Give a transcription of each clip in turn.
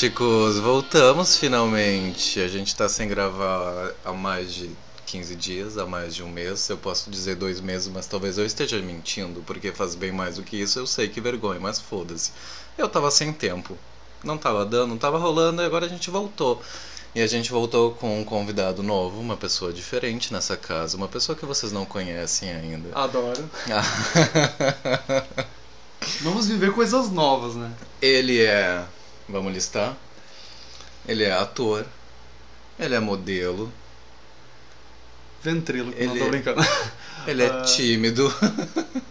fadásticos! Voltamos finalmente. A gente tá sem gravar há mais de 15 dias, há mais de um mês. Eu posso dizer dois meses, mas talvez eu esteja mentindo, porque faz bem mais do que isso. Eu sei que vergonha, mas foda-se. Eu tava sem tempo. Não tava dando, não tava rolando e agora a gente voltou. E a gente voltou com um convidado novo, uma pessoa diferente nessa casa, uma pessoa que vocês não conhecem ainda. Adoro. Vamos viver coisas novas, né? Ele é. Vamos listar? Ele é ator. Ele é modelo. Ventrilo, não Ele- tô brincando. Ele é Ah. tímido.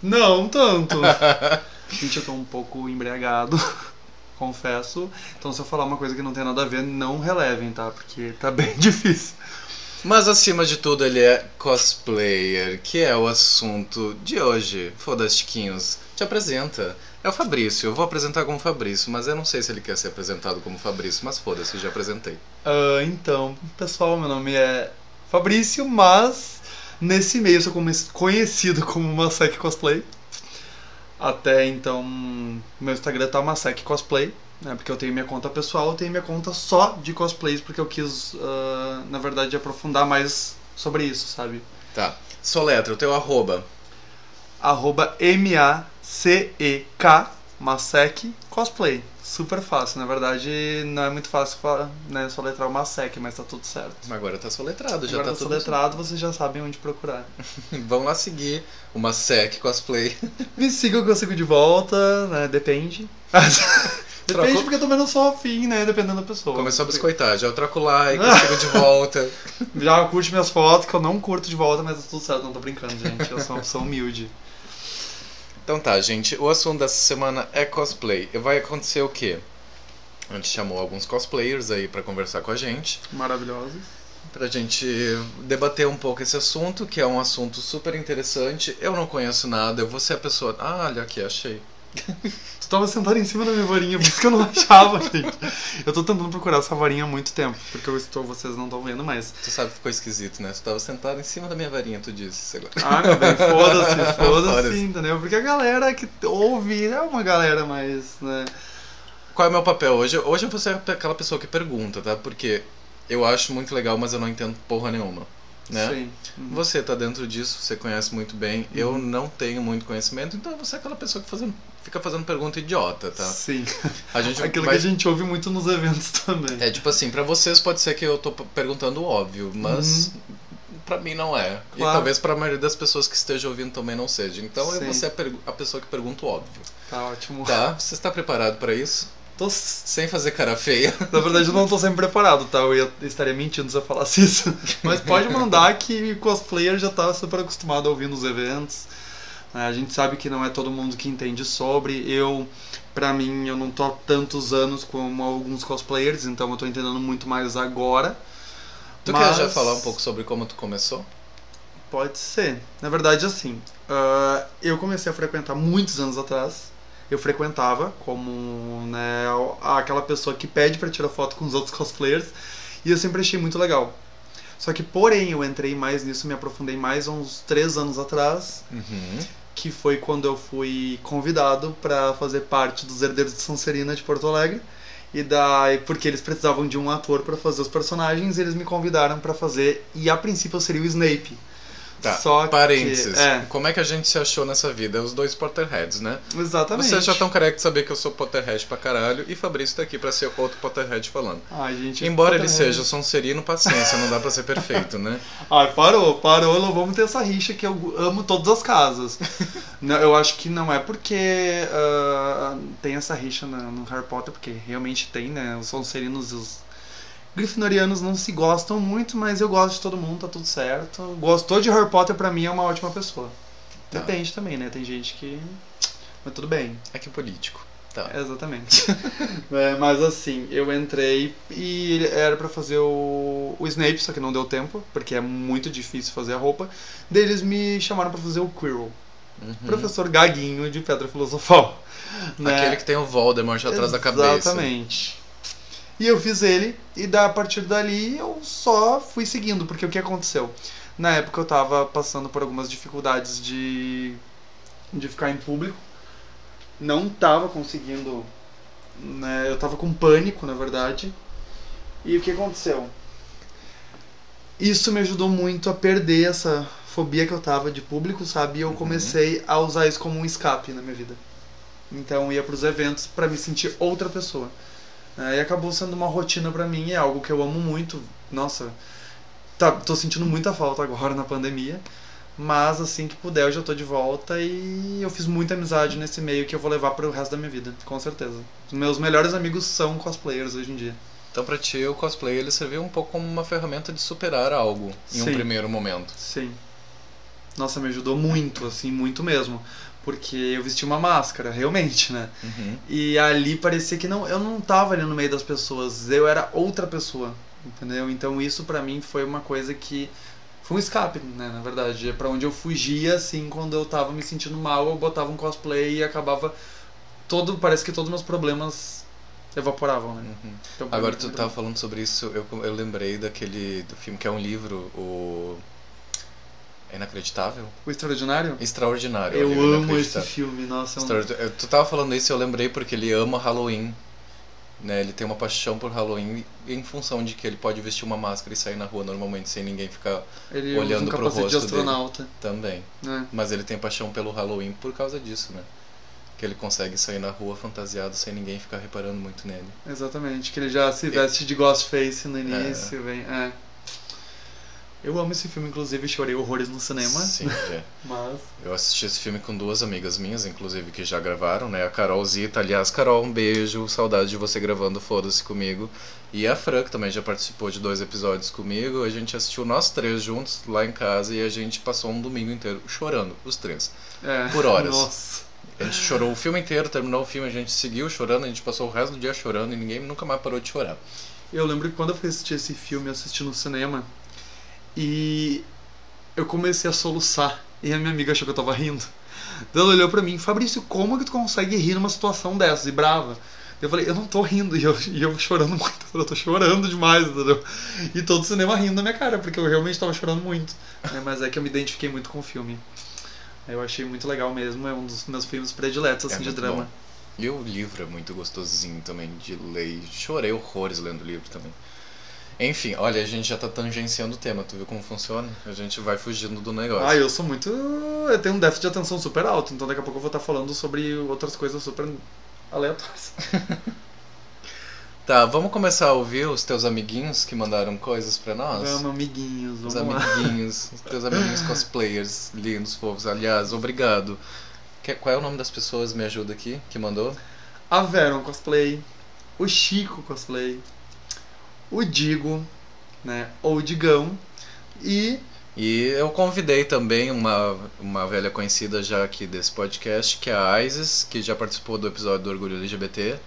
Não, tanto. Gente, eu tô um pouco embriagado, confesso. Então se eu falar uma coisa que não tem nada a ver, não relevem, tá? Porque tá bem difícil. Mas acima de tudo, ele é cosplayer, que é o assunto de hoje. Fodastiquinhos. Te apresenta. É o Fabrício. Eu vou apresentar como Fabrício, mas eu não sei se ele quer ser apresentado como Fabrício, mas foda-se, já apresentei. Ah, então, pessoal, meu nome é Fabrício, mas nesse meio eu sou conhecido como Masek Cosplay. Até então, meu Instagram tá Masek Cosplay, né? Porque eu tenho minha conta pessoal, eu tenho minha conta só de cosplays, porque eu quis, ah, na verdade, aprofundar mais sobre isso, sabe? Tá. Soletra, o teu arroba. Arroba M-A-C-E-K, Masek Cosplay. Super fácil, na verdade não é muito fácil né, soletrar o Masek, mas tá tudo certo. Agora tá soletrado, já Agora tá tá tudo soletrado, vocês já sabem onde procurar. Vão lá seguir uma SEC cosplay. Me sigam que eu sigo de volta, né? Depende. Depende Troco- porque eu também não sou afim, né? Dependendo da pessoa. Começou a biscoitar, já eu troco o like, sigo de volta. Já curte minhas fotos, que eu não curto de volta, mas tá tudo certo, não tô brincando, gente. Eu sou uma pessoa humilde. Então tá, gente, o assunto dessa semana é cosplay. E vai acontecer o quê? A gente chamou alguns cosplayers aí pra conversar com a gente, Maravilhosos. pra gente debater um pouco esse assunto, que é um assunto super interessante. Eu não conheço nada, eu vou ser a pessoa. Ah, olha aqui, achei. Tu tava sentado em cima da minha varinha, por isso que eu não achava, gente. Eu tô tentando procurar essa varinha há muito tempo, porque eu estou, vocês não estão vendo, mas. Tu sabe que ficou esquisito, né? Tu tava sentado em cima da minha varinha, tu disse agora. Ah, meu bem, foda-se, Foda-se. foda-se, entendeu? Porque a galera que ouve é uma galera mais, né? Qual é o meu papel hoje? Hoje eu vou ser aquela pessoa que pergunta, tá? Porque eu acho muito legal, mas eu não entendo porra nenhuma. Né? Sim. Uhum. Você tá dentro disso, você conhece muito bem. Eu não tenho muito conhecimento, então você é aquela pessoa que fazendo, fica fazendo pergunta idiota, tá? Sim. A gente Aquilo vai- que a gente ouve muito nos eventos também. É tipo assim, pra vocês pode ser que eu tô perguntando o óbvio, mas pra mim não é. E Claro. talvez pra maioria das pessoas que estejam ouvindo também não seja. Então eu Sim. vou ser a, a pessoa que pergunta o óbvio. Tá ótimo. Tá? Você está preparado pra isso? Tô Sem fazer cara feia. Na verdade, eu não tô sempre preparado, tá? Eu ia- estaria mentindo se eu falasse isso. Mas pode mandar que cosplayer já tá super acostumado a ouvir nos eventos. né? A gente sabe que não é todo mundo que entende sobre. Eu, pra mim, eu não tô há tantos anos como alguns cosplayers, então eu tô entendendo muito mais agora. Tu Mas- quer já falar um pouco sobre como tu começou? Pode ser. Na verdade, assim, ah, eu comecei a frequentar muitos anos atrás. Eu frequentava como né, aquela pessoa que pede pra tirar foto com os outros cosplayers. E eu sempre achei muito legal. Só que, porém, eu entrei mais nisso, me aprofundei mais uns três anos atrás, Uhum. que foi quando eu fui convidado para fazer parte dos Herdeiros de Sonserina de Porto Alegre. E daí, porque eles precisavam de um ator para fazer os personagens, eles me convidaram para fazer. E a princípio eu seria o Snape. Tá, Só que- parênteses. é. Como é que a gente se achou nessa vida? Os dois Potterheads, né? Exatamente. Vocês já estão careca de saber que eu sou Potterhead pra caralho e Fabrício tá aqui pra ser outro Potterhead falando. Ai, gente. Embora ele seja Sonserino, paciência, não dá pra ser perfeito, né? Ai, parou, parou, não vamos ter essa rixa que eu amo todas as casas. Não, eu acho que não é porque ah, tem essa rixa na- no Harry Potter, porque realmente tem, né? Os Sonserinos e os Grifinorianos não se gostam muito, mas eu gosto de todo mundo, tá tudo certo. Gostou de Harry Potter, pra mim, é uma ótima pessoa. Tá. Depende também, né? Tem gente que. Mas tudo bem. É que político. Tá. Exatamente. É, mas assim, eu entrei e ele era pra fazer o, o Snape, só que não deu tempo, porque é muito difícil fazer a roupa. Daí eles me chamaram pra fazer o Quirrell, Uhum. professor gaguinho de Pedra Filosofal. né? Aquele que tem o Voldemort atrás da cabeça. Exatamente. E eu fiz ele, e da, a partir dali eu só fui seguindo, porque o que aconteceu? Na época eu tava passando por algumas dificuldades de, de ficar em público, não tava conseguindo, né, eu tava com pânico, na verdade. E o que aconteceu? Isso me ajudou muito a perder essa fobia que eu tava de público, sabe? E eu Uhum. comecei a usar isso como um escape na minha vida. Então eu ia pros eventos pra me sentir outra pessoa. É, e acabou sendo uma rotina pra mim, é algo que eu amo muito. Nossa, tá, tô sentindo muita falta agora na pandemia. Mas assim que puder eu já tô de volta e eu fiz muita amizade nesse meio que eu vou levar pro resto da minha vida, com certeza. Os meus melhores amigos são cosplayers hoje em dia. Então pra ti o cosplay ele serviu um pouco como uma ferramenta de superar algo em um Sim. primeiro momento. Sim. Nossa, me ajudou muito, assim, muito mesmo. Porque eu vesti uma máscara, realmente, né? Uhum. E ali parecia que não, eu não tava ali no meio das pessoas, eu era outra pessoa, entendeu? Então isso pra mim foi uma coisa que foi um escape, né, na verdade, é para onde eu fugia assim quando eu tava me sentindo mal, eu botava um cosplay e acabava todo, parece que todos os meus problemas evaporavam, né? Uhum. Então, Agora tu tava falando sobre isso, eu, eu lembrei daquele do filme que é um livro, o é inacreditável, o extraordinário. extraordinário. é Eu amo esse filme, nossa, é um... Tu tava falando isso e eu lembrei porque ele ama Halloween. Né, ele tem uma paixão por Halloween em função de que ele pode vestir uma máscara e sair na rua normalmente sem ninguém ficar ele usa olhando um pro capacete de rosto dele. astronauta, também. né? Mas ele tem paixão pelo Halloween por causa disso, né? Que ele consegue sair na rua fantasiado sem ninguém ficar reparando muito nele. Exatamente, que ele já se veste de Ghostface no início, vem, é. Eu amo esse filme, inclusive chorei horrores no cinema, Sim, é. mas Eu assisti esse filme com duas amigas minhas, inclusive, que já gravaram, né? A Carol Zita, aliás, Carol, um beijo, saudade de você gravando Foda-se comigo. E a Fran, que também já participou de dois episódios comigo. A gente assistiu nós três juntos lá em casa e a gente passou um domingo inteiro chorando, os três. é, Por horas. Nossa. A gente chorou o filme inteiro, terminou o filme, a gente seguiu chorando, a gente passou o resto do dia chorando e ninguém nunca mais parou de chorar. Eu lembro que quando eu fui assistir esse filme, eu assisti no cinema e eu comecei a soluçar e a minha amiga achou que eu tava rindo. Daí ela olhou pra mim, Fabrício, como que tu consegue rir numa situação dessa? E brava. Eu falei, eu não tô rindo, e eu, e eu chorando muito, eu tô chorando demais, entendeu? E todo o cinema rindo na minha cara, porque eu realmente tava chorando muito. né? Mas é que eu me identifiquei muito com o filme. Eu achei muito legal mesmo, é um dos meus filmes prediletos, assim, É de drama. bom. E o livro é muito gostosinho também de ler. Chorei horrores lendo o livro também. Enfim, olha, a gente já tá tangenciando o tema, tu viu como funciona? A gente vai fugindo do negócio. Ah, eu sou muito. Eu tenho um déficit de atenção super alto, então daqui a pouco eu vou estar falando sobre outras coisas super aleatórias. Tá, vamos começar a ouvir os teus amiguinhos que mandaram coisas pra nós? Vamos, amiguinhos, Os vamos lá. amiguinhos, os teus amiguinhos cosplayers, lindos, fofos. Aliás, obrigado. Que- Qual é o nome das pessoas? Me ajuda aqui, que mandou? A Veron cosplay, o Chico cosplay, o Digo, né? Ou o Digão. E E eu convidei também uma, uma velha conhecida já aqui desse podcast, que é a Isis, que já participou do episódio do Orgulho LGBT.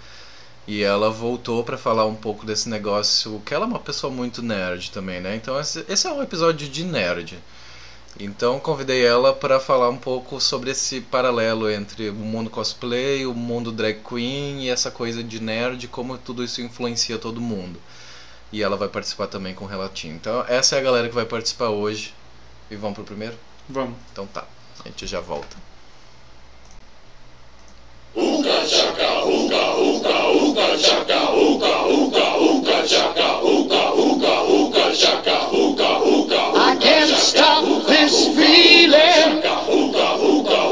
E ela voltou pra falar um pouco desse negócio, que ela é uma pessoa muito nerd também, né? Então esse, esse é um episódio de nerd. Então convidei ela pra falar um pouco sobre esse paralelo entre o mundo cosplay, o mundo drag queen e essa coisa de nerd, como tudo isso influencia todo mundo e ela vai participar também com o relatinho. Então essa é a galera que vai participar hoje. E vamos pro primeiro? Vamos. Então tá, a gente já volta. Uga chaka, uga, uga, uga chaka, uga, uga, uga chaka, uga, uga, uga chaka, uga, uga. I can't stop this feeling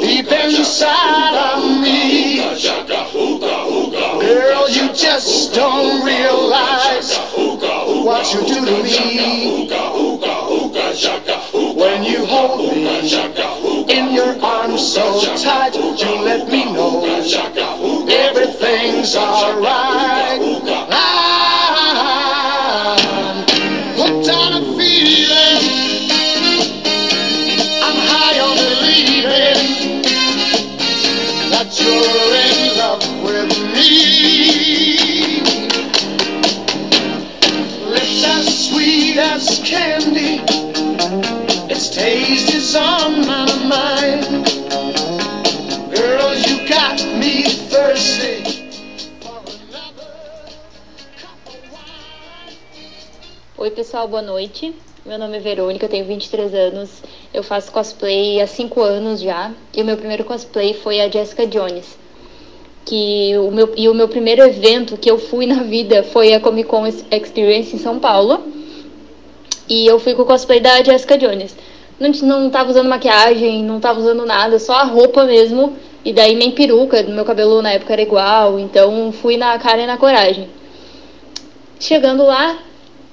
deep inside of me. Girl, you just don't realize. What you do to me. When you hold me in your arms so tight, you let me know everything's alright. Oi, pessoal, boa noite. Meu nome é Verônica, eu tenho 23 anos. Eu faço cosplay há 5 anos já. E o meu primeiro cosplay foi a Jessica Jones. Que o meu, e o meu primeiro evento que eu fui na vida foi a Comic Con Experience em São Paulo. E eu fui com o cosplay da Jessica Jones. Não, não tava usando maquiagem, não tava usando nada, só a roupa mesmo. E daí nem peruca, meu cabelo na época era igual. Então fui na cara e na coragem. Chegando lá,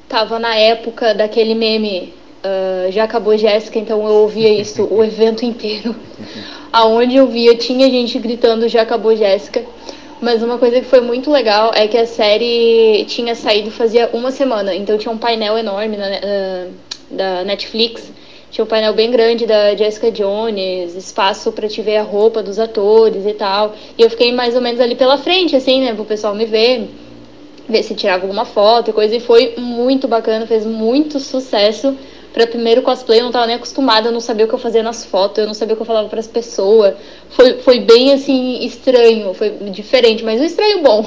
tava na época daquele meme ah, já acabou Jéssica, então eu ouvia isso o evento inteiro. Aonde eu via tinha gente gritando já acabou Jéssica. Mas uma coisa que foi muito legal é que a série tinha saído fazia uma semana, então tinha um painel enorme na, ah, da Netflix. Tinha um painel bem grande da Jessica Jones, espaço pra te ver a roupa dos atores e tal. E eu fiquei mais ou menos ali pela frente, assim, né, pro pessoal me ver ver se tirava alguma foto e coisa. E foi muito bacana, fez muito sucesso. Pra primeiro cosplay, eu não tava nem acostumada, eu não sabia o que eu fazia nas fotos, eu não sabia o que eu falava pras pessoas. Foi, foi bem assim, estranho, foi diferente, mas um estranho bom.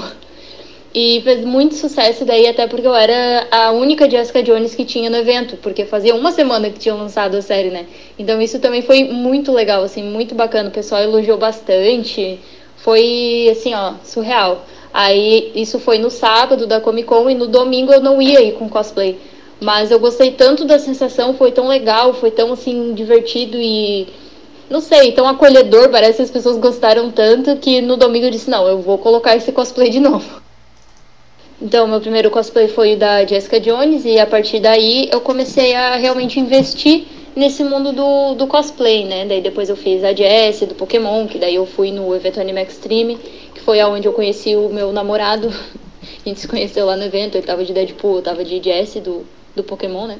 E fez muito sucesso daí, até porque eu era a única Jessica Jones que tinha no evento, porque fazia uma semana que tinham lançado a série, né? Então isso também foi muito legal, assim, muito bacana. O pessoal elogiou bastante. Foi assim, ó, surreal. Aí isso foi no sábado da Comic Con e no domingo eu não ia ir com cosplay. Mas eu gostei tanto da sensação, foi tão legal, foi tão assim divertido e não sei, tão acolhedor, parece que as pessoas gostaram tanto que no domingo eu disse, não, eu vou colocar esse cosplay de novo. Então, meu primeiro cosplay foi da Jessica Jones e a partir daí eu comecei a realmente investir nesse mundo do, do cosplay, né? Daí depois eu fiz a Jessie do Pokémon, que daí eu fui no evento Anime Extreme, que foi aonde eu conheci o meu namorado. A gente se conheceu lá no evento, ele tava de Deadpool, eu tava de Jessie do, do Pokémon, né?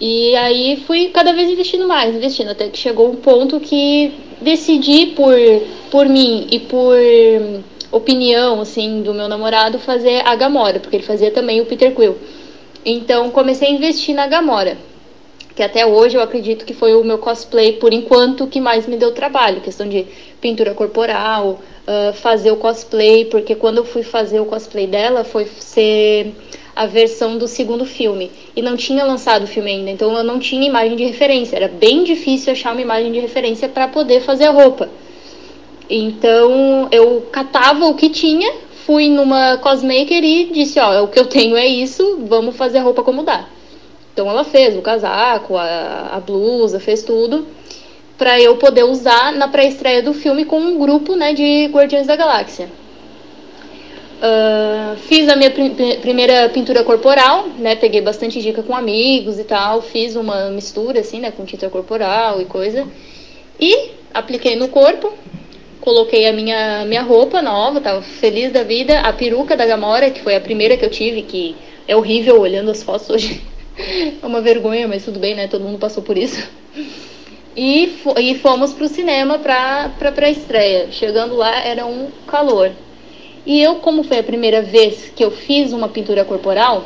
E aí fui cada vez investindo mais, investindo, até que chegou um ponto que decidi por, por mim e por opinião, assim, do meu namorado fazer a Gamora, porque ele fazia também o Peter Quill. Então comecei a investir na Gamora, que até hoje eu acredito que foi o meu cosplay, por enquanto, que mais me deu trabalho, questão de pintura corporal, ah, fazer o cosplay, porque quando eu fui fazer o cosplay dela foi ser a versão do segundo filme. E não tinha lançado o filme ainda, então eu não tinha imagem de referência. Era bem difícil achar uma imagem de referência para poder fazer a roupa. Então eu catava o que tinha, fui numa cosmaker e disse: Ó, o que eu tenho é isso, vamos fazer a roupa como dá. Então ela fez o casaco, a, a blusa, fez tudo para eu poder usar na pré-estreia do filme com um grupo né, de Guardiões da Galáxia. Ah, fiz a minha prim- primeira pintura corporal, né? Peguei bastante dica com amigos e tal. Fiz uma mistura, assim, né? Com tinta corporal e coisa. E apliquei no corpo. Coloquei a minha, minha roupa nova, tava feliz da vida. A peruca da Gamora, que foi a primeira que eu tive, que é horrível olhando as fotos hoje. é uma vergonha, mas tudo bem, né? Todo mundo passou por isso. E, e fomos pro cinema pra, pra pré-estreia. Chegando lá, era um calor. E eu, como foi a primeira vez que eu fiz uma pintura corporal,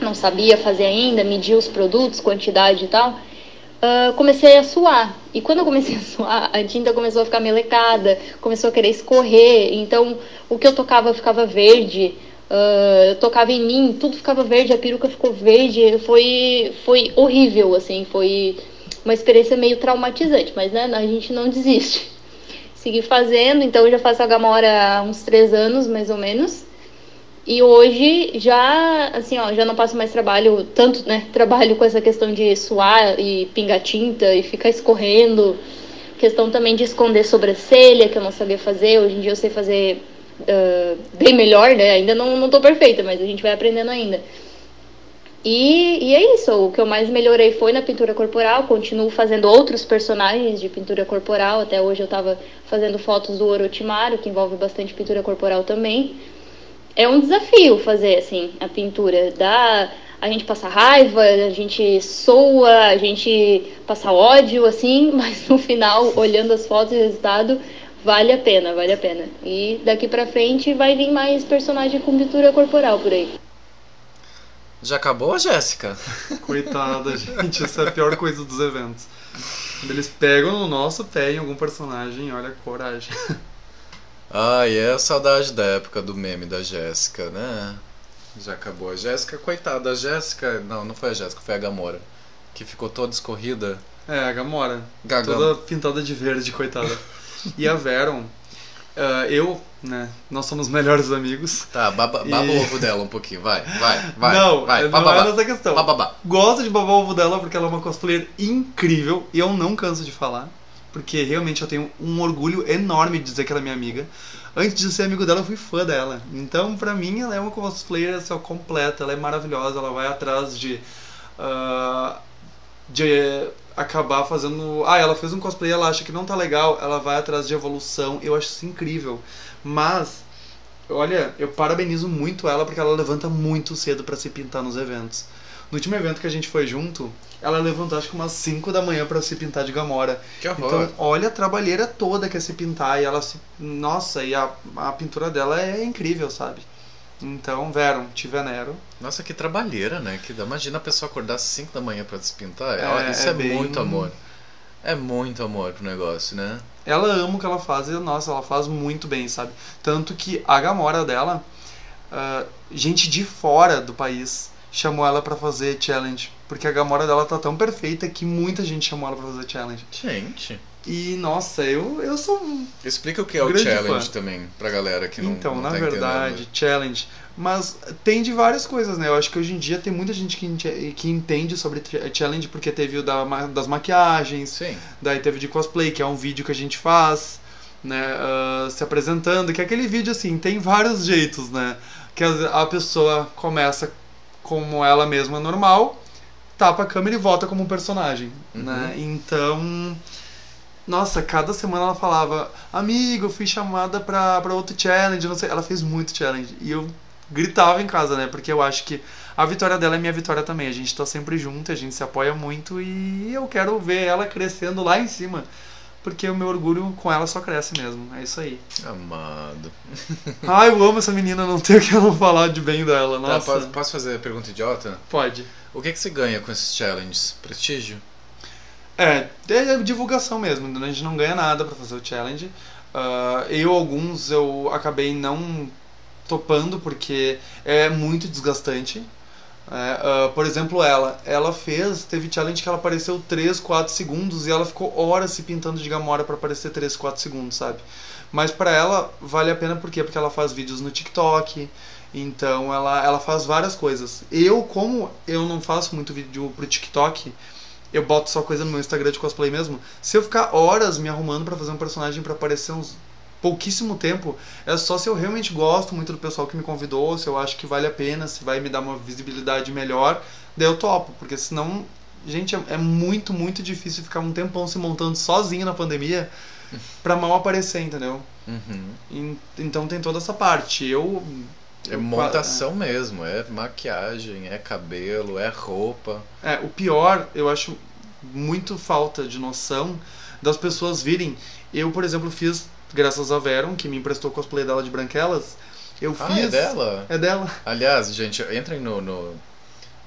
não sabia fazer ainda, medir os produtos, quantidade e tal, ah, comecei a suar. E quando eu comecei a suar, a tinta começou a ficar melecada, começou a querer escorrer. Então, o que eu tocava ficava verde. ah, eu tocava em mim, tudo ficava verde, a peruca ficou verde. Foi, foi horrível, assim, foi uma experiência meio traumatizante, mas né, a gente não desiste segui fazendo, então eu já faço a Gamora há uns três anos, mais ou menos. E hoje já, assim, ó, já não passo mais trabalho, tanto, né, trabalho com essa questão de suar e pingar tinta e ficar escorrendo. Questão também de esconder sobrancelha, que eu não sabia fazer. Hoje em dia eu sei fazer ah, bem melhor, né? Ainda não, não tô perfeita, mas a gente vai aprendendo ainda. E, e é isso, o que eu mais melhorei foi na pintura corporal, continuo fazendo outros personagens de pintura corporal, até hoje eu tava fazendo fotos do Orochimaru, que envolve bastante pintura corporal também. É um desafio fazer, assim, a pintura, dá... A gente passa raiva, a gente soa, a gente passa ódio, assim, mas no final, olhando as fotos e o resultado, vale a pena, vale a pena. E daqui pra frente vai vir mais personagem com pintura corporal por aí. Já acabou, Jéssica? Coitada, gente, essa é a pior coisa dos eventos. Quando eles pegam no nosso pé em algum personagem, olha, coragem. Ai, é a saudade da época do meme da Jéssica, né? Já acabou. A Jéssica, coitada, a Jéssica. Não, não foi a Jéssica, foi a Gamora. Que ficou toda escorrida. É, a Gamora. Gaga. Toda pintada de verde, coitada. E a Veron, ah, eu, né, nós somos melhores amigos. Tá, baba, E- baba o ovo dela um pouquinho, vai, vai, vai. não, vai, não bababá. é nessa questão. Bababá. Gosto de babar o ovo dela porque ela é uma cosplayer incrível e eu não canso de falar. Porque realmente eu tenho um orgulho enorme de dizer que ela é minha amiga. Antes de ser amigo dela, eu fui fã dela. Então, pra mim, ela é uma cosplayer assim, completa. Ela é maravilhosa. Ela vai atrás de. ah, de acabar fazendo. Ah, ela fez um cosplay, ela acha que não tá legal. Ela vai atrás de evolução. Eu acho isso incrível. Mas. Olha, eu parabenizo muito ela porque ela levanta muito cedo pra se pintar nos eventos. No último evento que a gente foi junto, ela levantou acho que umas 5 da manhã pra se pintar de Gamora. Que horror. Então, olha a trabalheira toda que é se pintar e ela se. Nossa, e a, a pintura dela é incrível, sabe? Então, Veron, te venero. Nossa, que trabalheira, né? Que imagina a pessoa acordar às 5 da manhã pra se pintar. É, Isso é, é bem- muito amor. É muito amor pro negócio, né? Ela ama o que ela faz e, nossa, ela faz muito bem, sabe? Tanto que a Gamora dela, ah, gente de fora do país chamou ela pra fazer challenge. Porque a Gamora dela tá tão perfeita que muita gente chamou ela pra fazer challenge. Gente, E, nossa, eu, eu sou um explica o que é o challenge fã. também pra galera que não Então, não na tá verdade, entendendo. challenge. Mas tem de várias coisas, né? Eu acho que hoje em dia tem muita gente que, que entende sobre ch- challenge, porque teve o da, das maquiagens, Sim. daí teve de cosplay, que é um vídeo que a gente faz, né? ah, se apresentando, que é aquele vídeo assim, tem vários jeitos, né? Que a, a pessoa começa como ela mesma normal, tapa a câmera e volta como um personagem, Uhum. né? Então. Nossa, cada semana ela falava, amigo, eu fui chamada pra, pra outro challenge, não sei. Ela fez muito challenge. E eu gritava em casa, né? Porque eu acho que a vitória dela é minha vitória também. A gente tá sempre junto, a gente se apoia muito e eu quero ver ela crescendo lá em cima. Porque o meu orgulho com ela só cresce mesmo. É isso aí. Amado. Ai, eu amo essa menina, não tenho o que eu não falar de bem dela. Tá, Nossa, posso, posso fazer a pergunta idiota? pode. O que, que você ganha com esses challenges? Prestígio? É, é divulgação mesmo, né? a gente não ganha nada pra fazer o challenge. Ah, eu, alguns, eu acabei não topando porque é muito desgastante. É, ah, por exemplo, ela, ela fez, teve challenge que ela apareceu 3, 4 segundos e ela ficou horas se pintando de Gamora pra aparecer 3, 4 segundos, sabe? Mas pra ela vale a pena por quê? Porque ela faz vídeos no TikTok, então ela, ela faz várias coisas. Eu, como eu não faço muito vídeo pro TikTok, eu boto só coisa no meu Instagram de cosplay mesmo. Se eu ficar horas me arrumando pra fazer um personagem pra aparecer uns pouquíssimo tempo, é só se eu realmente gosto muito do pessoal que me convidou, se eu acho que vale a pena, se vai me dar uma visibilidade melhor, daí eu topo, porque senão, gente, é, é muito, muito difícil ficar um tempão se montando sozinho na pandemia pra mal aparecer, entendeu? Uhum. En- Então tem toda essa parte. Eu É eu- montação mesmo, é maquiagem, é cabelo, é roupa. É, o pior, eu acho muito falta de noção das pessoas virem. Eu, por exemplo, fiz, graças a Veron, que me emprestou o cosplay dela de Branquelas, eu Ah, fiz. é dela? É dela. Aliás, gente, entrem no, no,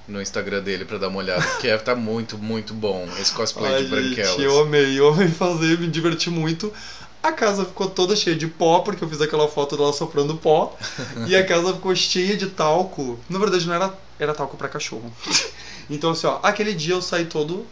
no Instagram dele pra dar uma olhada, porque é, tá muito, muito bom esse cosplay Ai, de branquelas. gente, eu amei, eu amei fazer, me diverti muito. A casa ficou toda cheia de pó, porque eu fiz aquela foto dela soprando pó. e a casa ficou cheia de talco. Na verdade, não era, era talco pra cachorro. Então, assim, ó, aquele dia eu saí todo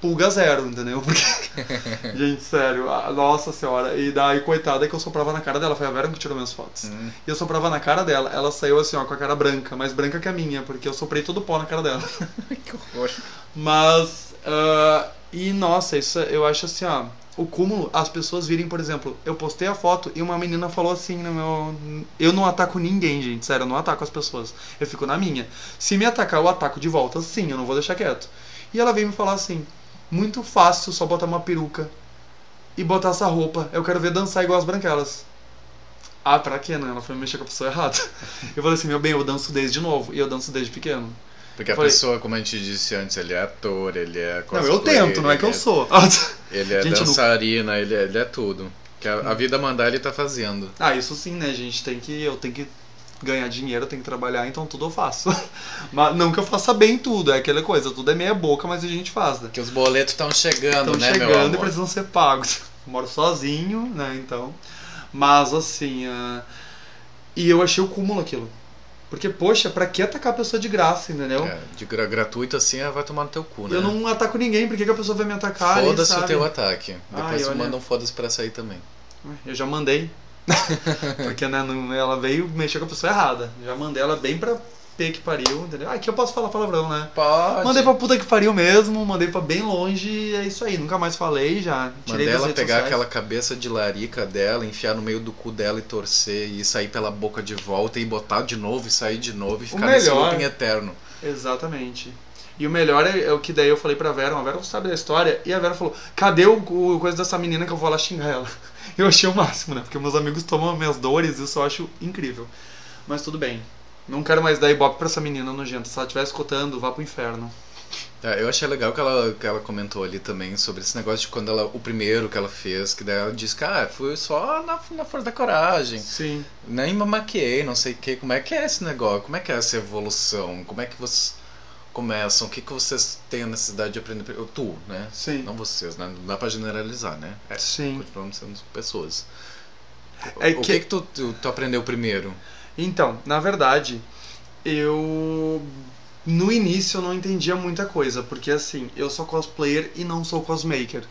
pulga zero, entendeu? Porque, gente, sério, a- nossa senhora. E daí, coitada, que eu soprava na cara dela. Foi a Vera que tirou minhas fotos. Hum, E eu soprava na cara dela. Ela saiu assim, ó, com a cara branca, mais branca que a minha, porque eu soprei todo o pó na cara dela. que horror. Mas, ah, e nossa, isso eu acho assim, ó, o cúmulo, as pessoas virem, por exemplo, eu postei a foto e uma menina falou assim no meu. Eu não ataco ninguém, gente, sério, eu não ataco as pessoas. Eu fico na minha. Se me atacar, eu ataco de volta, sim, eu não vou deixar quieto. E ela veio me falar assim: muito fácil só botar uma peruca e botar essa roupa. Eu quero ver dançar igual as branquelas. Ah, pra quê, né? Ela foi mexer com a pessoa errada. Eu falei assim: meu bem, eu danço desde novo e eu danço desde pequeno. Porque a Falei- pessoa, como a gente disse antes, ele é ator, ele é Não, eu tento, não é que eu ele sou. Ele é Gente, não- dançarina, ele é, ele é tudo. Que a, a vida mandar, ele tá fazendo. Ah, isso sim, né, gente? Tem que, eu tenho que ganhar dinheiro, eu tenho que trabalhar, então tudo eu faço. Mas não que eu faça bem tudo, é aquela coisa, tudo é meia boca, mas a gente faz, né? Que os boletos estão chegando, Estão né, meu chegando e amor? precisam ser pagos. Moro sozinho, né, então. Mas assim, ah, e eu achei o cúmulo aquilo. Porque, poxa, pra que atacar a pessoa de graça, entendeu? É, de gra gratuito assim, vai tomar no teu cu, né? Eu não ataco ninguém, por que, que a pessoa vai me atacar? Foda-se o teu ataque. Depois Ai, olha. manda um foda-se pra sair também. Eu já mandei. Porque né, ela veio mexer com a pessoa errada. Já mandei ela bem pra P que pariu, entendeu? Aqui eu posso falar palavrão, né? Pode. Mandei pra puta que pariu mesmo, mandei pra bem longe e é isso aí. Nunca mais falei, já tirei Mandei ela pegar sociais. aquela cabeça de larica dela, enfiar no meio do cu dela e torcer, e sair pela boca de volta e botar de novo e sair de novo e ficar nesse looping eterno. Exatamente. E o melhor é, é o que daí eu falei pra Vera, a Vera não sabe da história, e a Vera falou, cadê o, o coisa dessa menina que eu vou lá xingar ela? Eu achei o máximo, né? Porque meus amigos tomam minhas dores, isso eu acho incrível. Mas tudo bem. Não quero mais dar ibope pra essa menina nojenta. Se ela estiver escutando, vá pro inferno. É, eu achei legal que ela, que ela comentou ali também sobre esse negócio de quando ela. O primeiro que ela fez, que daí ela disse que ah, foi só na, na força da coragem. Sim. Nem me maquiei, não sei o que. Como é que é esse negócio? Como é que é essa evolução? Como é que vocês começam? O que, que vocês têm a necessidade de aprender? Eu, tu, né? Sim. Não vocês, né? Não dá pra generalizar, né? É, Sim. continuamos sendo pessoas. É o que- que, que tu, tu, tu aprendeu primeiro? Então, na verdade, eu. No início eu não entendia muita coisa, porque assim, eu sou cosplayer e não sou cosmaker.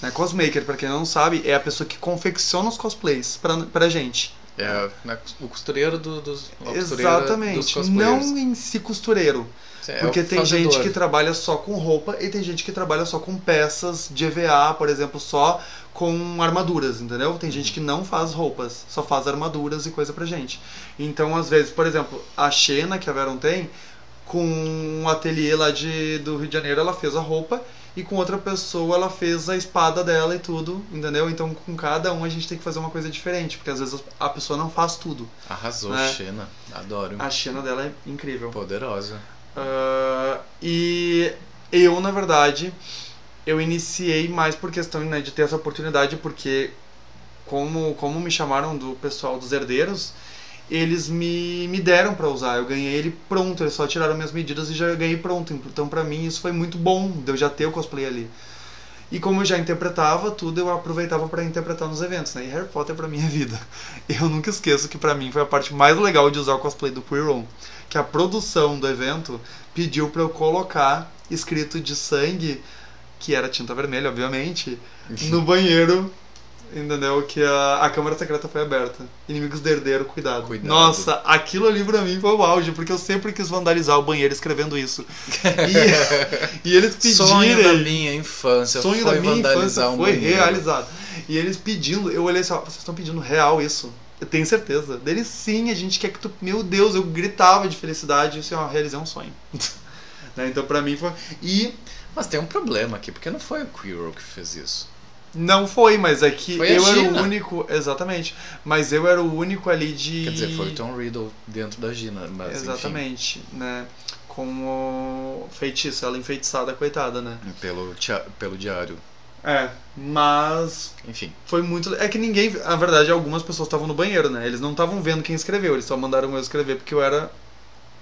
Né? Cosmaker, pra quem não sabe, é a pessoa que confecciona os cosplays pra, pra gente. É né, o costureiro do, dos. dos Exatamente. cosplayers. Não em si costureiro. É Porque o tem fazedor. gente que trabalha só com roupa e tem gente que trabalha só com peças de EVA, por exemplo, só com armaduras, entendeu? Tem gente que não faz roupas, só faz armaduras e coisa pra gente. Então, às vezes, por exemplo, a Xena, que a Veron tem, com um ateliê lá de, do Rio de Janeiro, ela fez a roupa e com outra pessoa ela fez a espada dela e tudo, entendeu? Então, com cada um a gente tem que fazer uma coisa diferente, porque às vezes a pessoa não faz tudo. Arrasou, É. Xena. Adoro. A Xena dela é incrível. Poderosa. Ah, e eu, na verdade, eu iniciei mais por questão né, de ter essa oportunidade, porque como, como me chamaram do pessoal dos herdeiros, eles me, me deram pra usar. Eu ganhei ele pronto, eles só tiraram minhas medidas e já ganhei pronto. Então, pra mim, isso foi muito bom, de eu já ter o cosplay ali. E como eu já interpretava tudo, eu aproveitava pra interpretar nos eventos, né? E Harry Potter pra mim é vida. Eu nunca esqueço que pra mim foi a parte mais legal de usar o cosplay do Queer On. Que a produção do evento pediu pra eu colocar escrito de sangue, que era tinta vermelha, obviamente, no banheiro. Entendeu? Que a, a câmara secreta foi aberta. Inimigos do herdeiro, cuidado. Cuidado. Nossa, aquilo ali pra mim foi o auge, porque eu sempre quis vandalizar o banheiro escrevendo isso. E, e eles pedirem. Sonho da minha infância sonho foi da minha infância um foi banheiro. realizado. E eles pedindo, eu olhei assim, ó, vocês estão pedindo real isso? Eu tenho certeza. Deles sim, a gente quer que tu. Meu Deus, eu gritava de felicidade, assim, ó, realizei um sonho. Né, Então pra mim foi. E Mas tem um problema aqui, porque não foi o Quirrell que fez isso. não foi, mas é que Foi eu era o único. Exatamente. Mas eu era o único ali de. Quer dizer, foi o Tom Riddle dentro da Gina, mas enfim, Exatamente, né? Com o feitiço, ela enfeitiçada, coitada, né? pelo, pelo diário. É, mas Enfim, Foi muito. É que ninguém. Na verdade, algumas pessoas estavam no banheiro, né? Eles não estavam vendo quem escreveu, eles só mandaram eu escrever porque eu era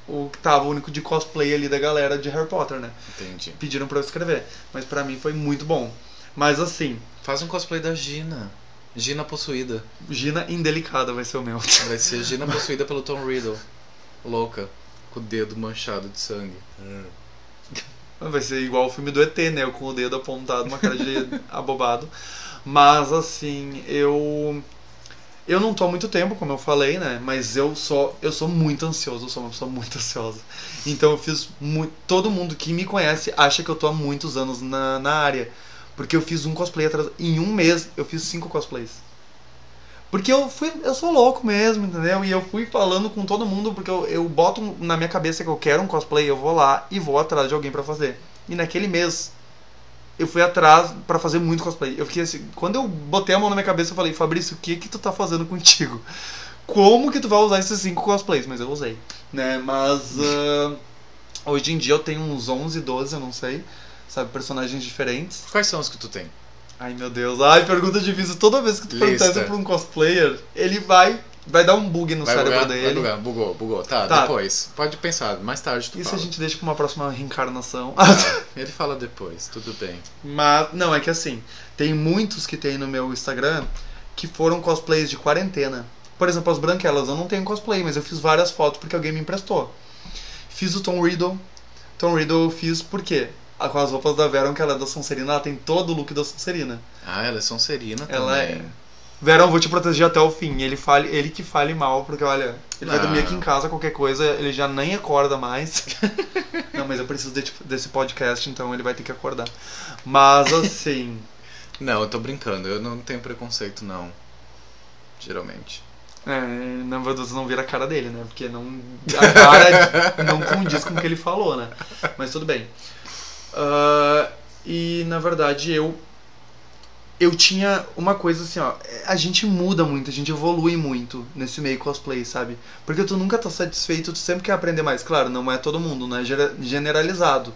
o que tava o único de cosplay ali da galera de Harry Potter, né? entendi. Pediram pra eu escrever. Mas pra mim foi muito bom. Mas assim, Faz um cosplay da Gina. Gina possuída. Gina Indelicada vai ser o meu. Vai ser Gina possuída pelo Tom Riddle. Louca. Com o dedo manchado de sangue. Vai ser igual o filme do ET, né? Eu com o dedo apontado, uma cara de abobado. Mas assim, eu. Eu não tô há muito tempo, como eu falei, né? Mas eu sou, eu sou muito ansioso, eu sou uma pessoa muito ansiosa. Então eu fiz muito. Todo mundo que me conhece acha que eu tô há muitos anos na, na área. Porque eu fiz um cosplay atrás. Em um mês, eu fiz cinco cosplays. Porque eu fui. Eu sou louco mesmo, entendeu? E eu fui falando com todo mundo, porque eu, eu boto na minha cabeça que eu quero um cosplay, eu vou lá e vou atrás de alguém pra fazer. E naquele mês, eu fui atrás pra fazer muito cosplay. Eu fiquei assim, quando eu botei a mão na minha cabeça, eu falei, Fabrício, o que que tu tá fazendo contigo? Como que tu vai usar esses cinco cosplays? Mas eu usei, né? Mas ah, hoje em dia eu tenho uns 11, 12, eu não sei, sabe, personagens diferentes. Quais são os que tu tem? Ai meu Deus, ai, pergunta difícil. Toda vez que tu perguntar Lista. isso pra um cosplayer, ele vai. Vai dar um bug no Vai cérebro bugar, vai dele. bugar, bugou, bugou. Tá, Tá. depois. Pode pensar, mais tarde tu Isso fala. a gente deixa pra uma próxima reencarnação. Tá, ele fala depois, tudo bem. Mas, não, é que assim, tem muitos que tem no meu Instagram que foram cosplays de quarentena. Por exemplo, as branquelas, eu não tenho cosplay, mas eu fiz várias fotos porque alguém me emprestou. Fiz o Tom Riddle. Tom Riddle eu fiz por quê? Ah, Com as roupas da Veron, que ela é da Sonserina, ela tem todo o look da Sonserina. Ah, ela é Sonserina Ela também. é. Veron, vou te proteger até o fim. Ele, fale, ele que fale mal, porque olha, ele vai Ah. dormir aqui em casa, qualquer coisa, ele já nem acorda mais. não, mas eu preciso de- desse podcast, então ele vai ter que acordar. Mas assim. Não, eu tô brincando, eu não tenho preconceito não. Geralmente. É, na verdade não vira a cara dele, né? Porque não, a cara não condiz com o que ele falou, né? Mas tudo bem. Ah, e na verdade eu eu tinha uma coisa assim, ó, a gente muda muito, a gente evolui muito nesse meio cosplay, sabe? Porque tu nunca tá satisfeito, tu sempre quer aprender mais. Claro, não é todo mundo, não é generalizado.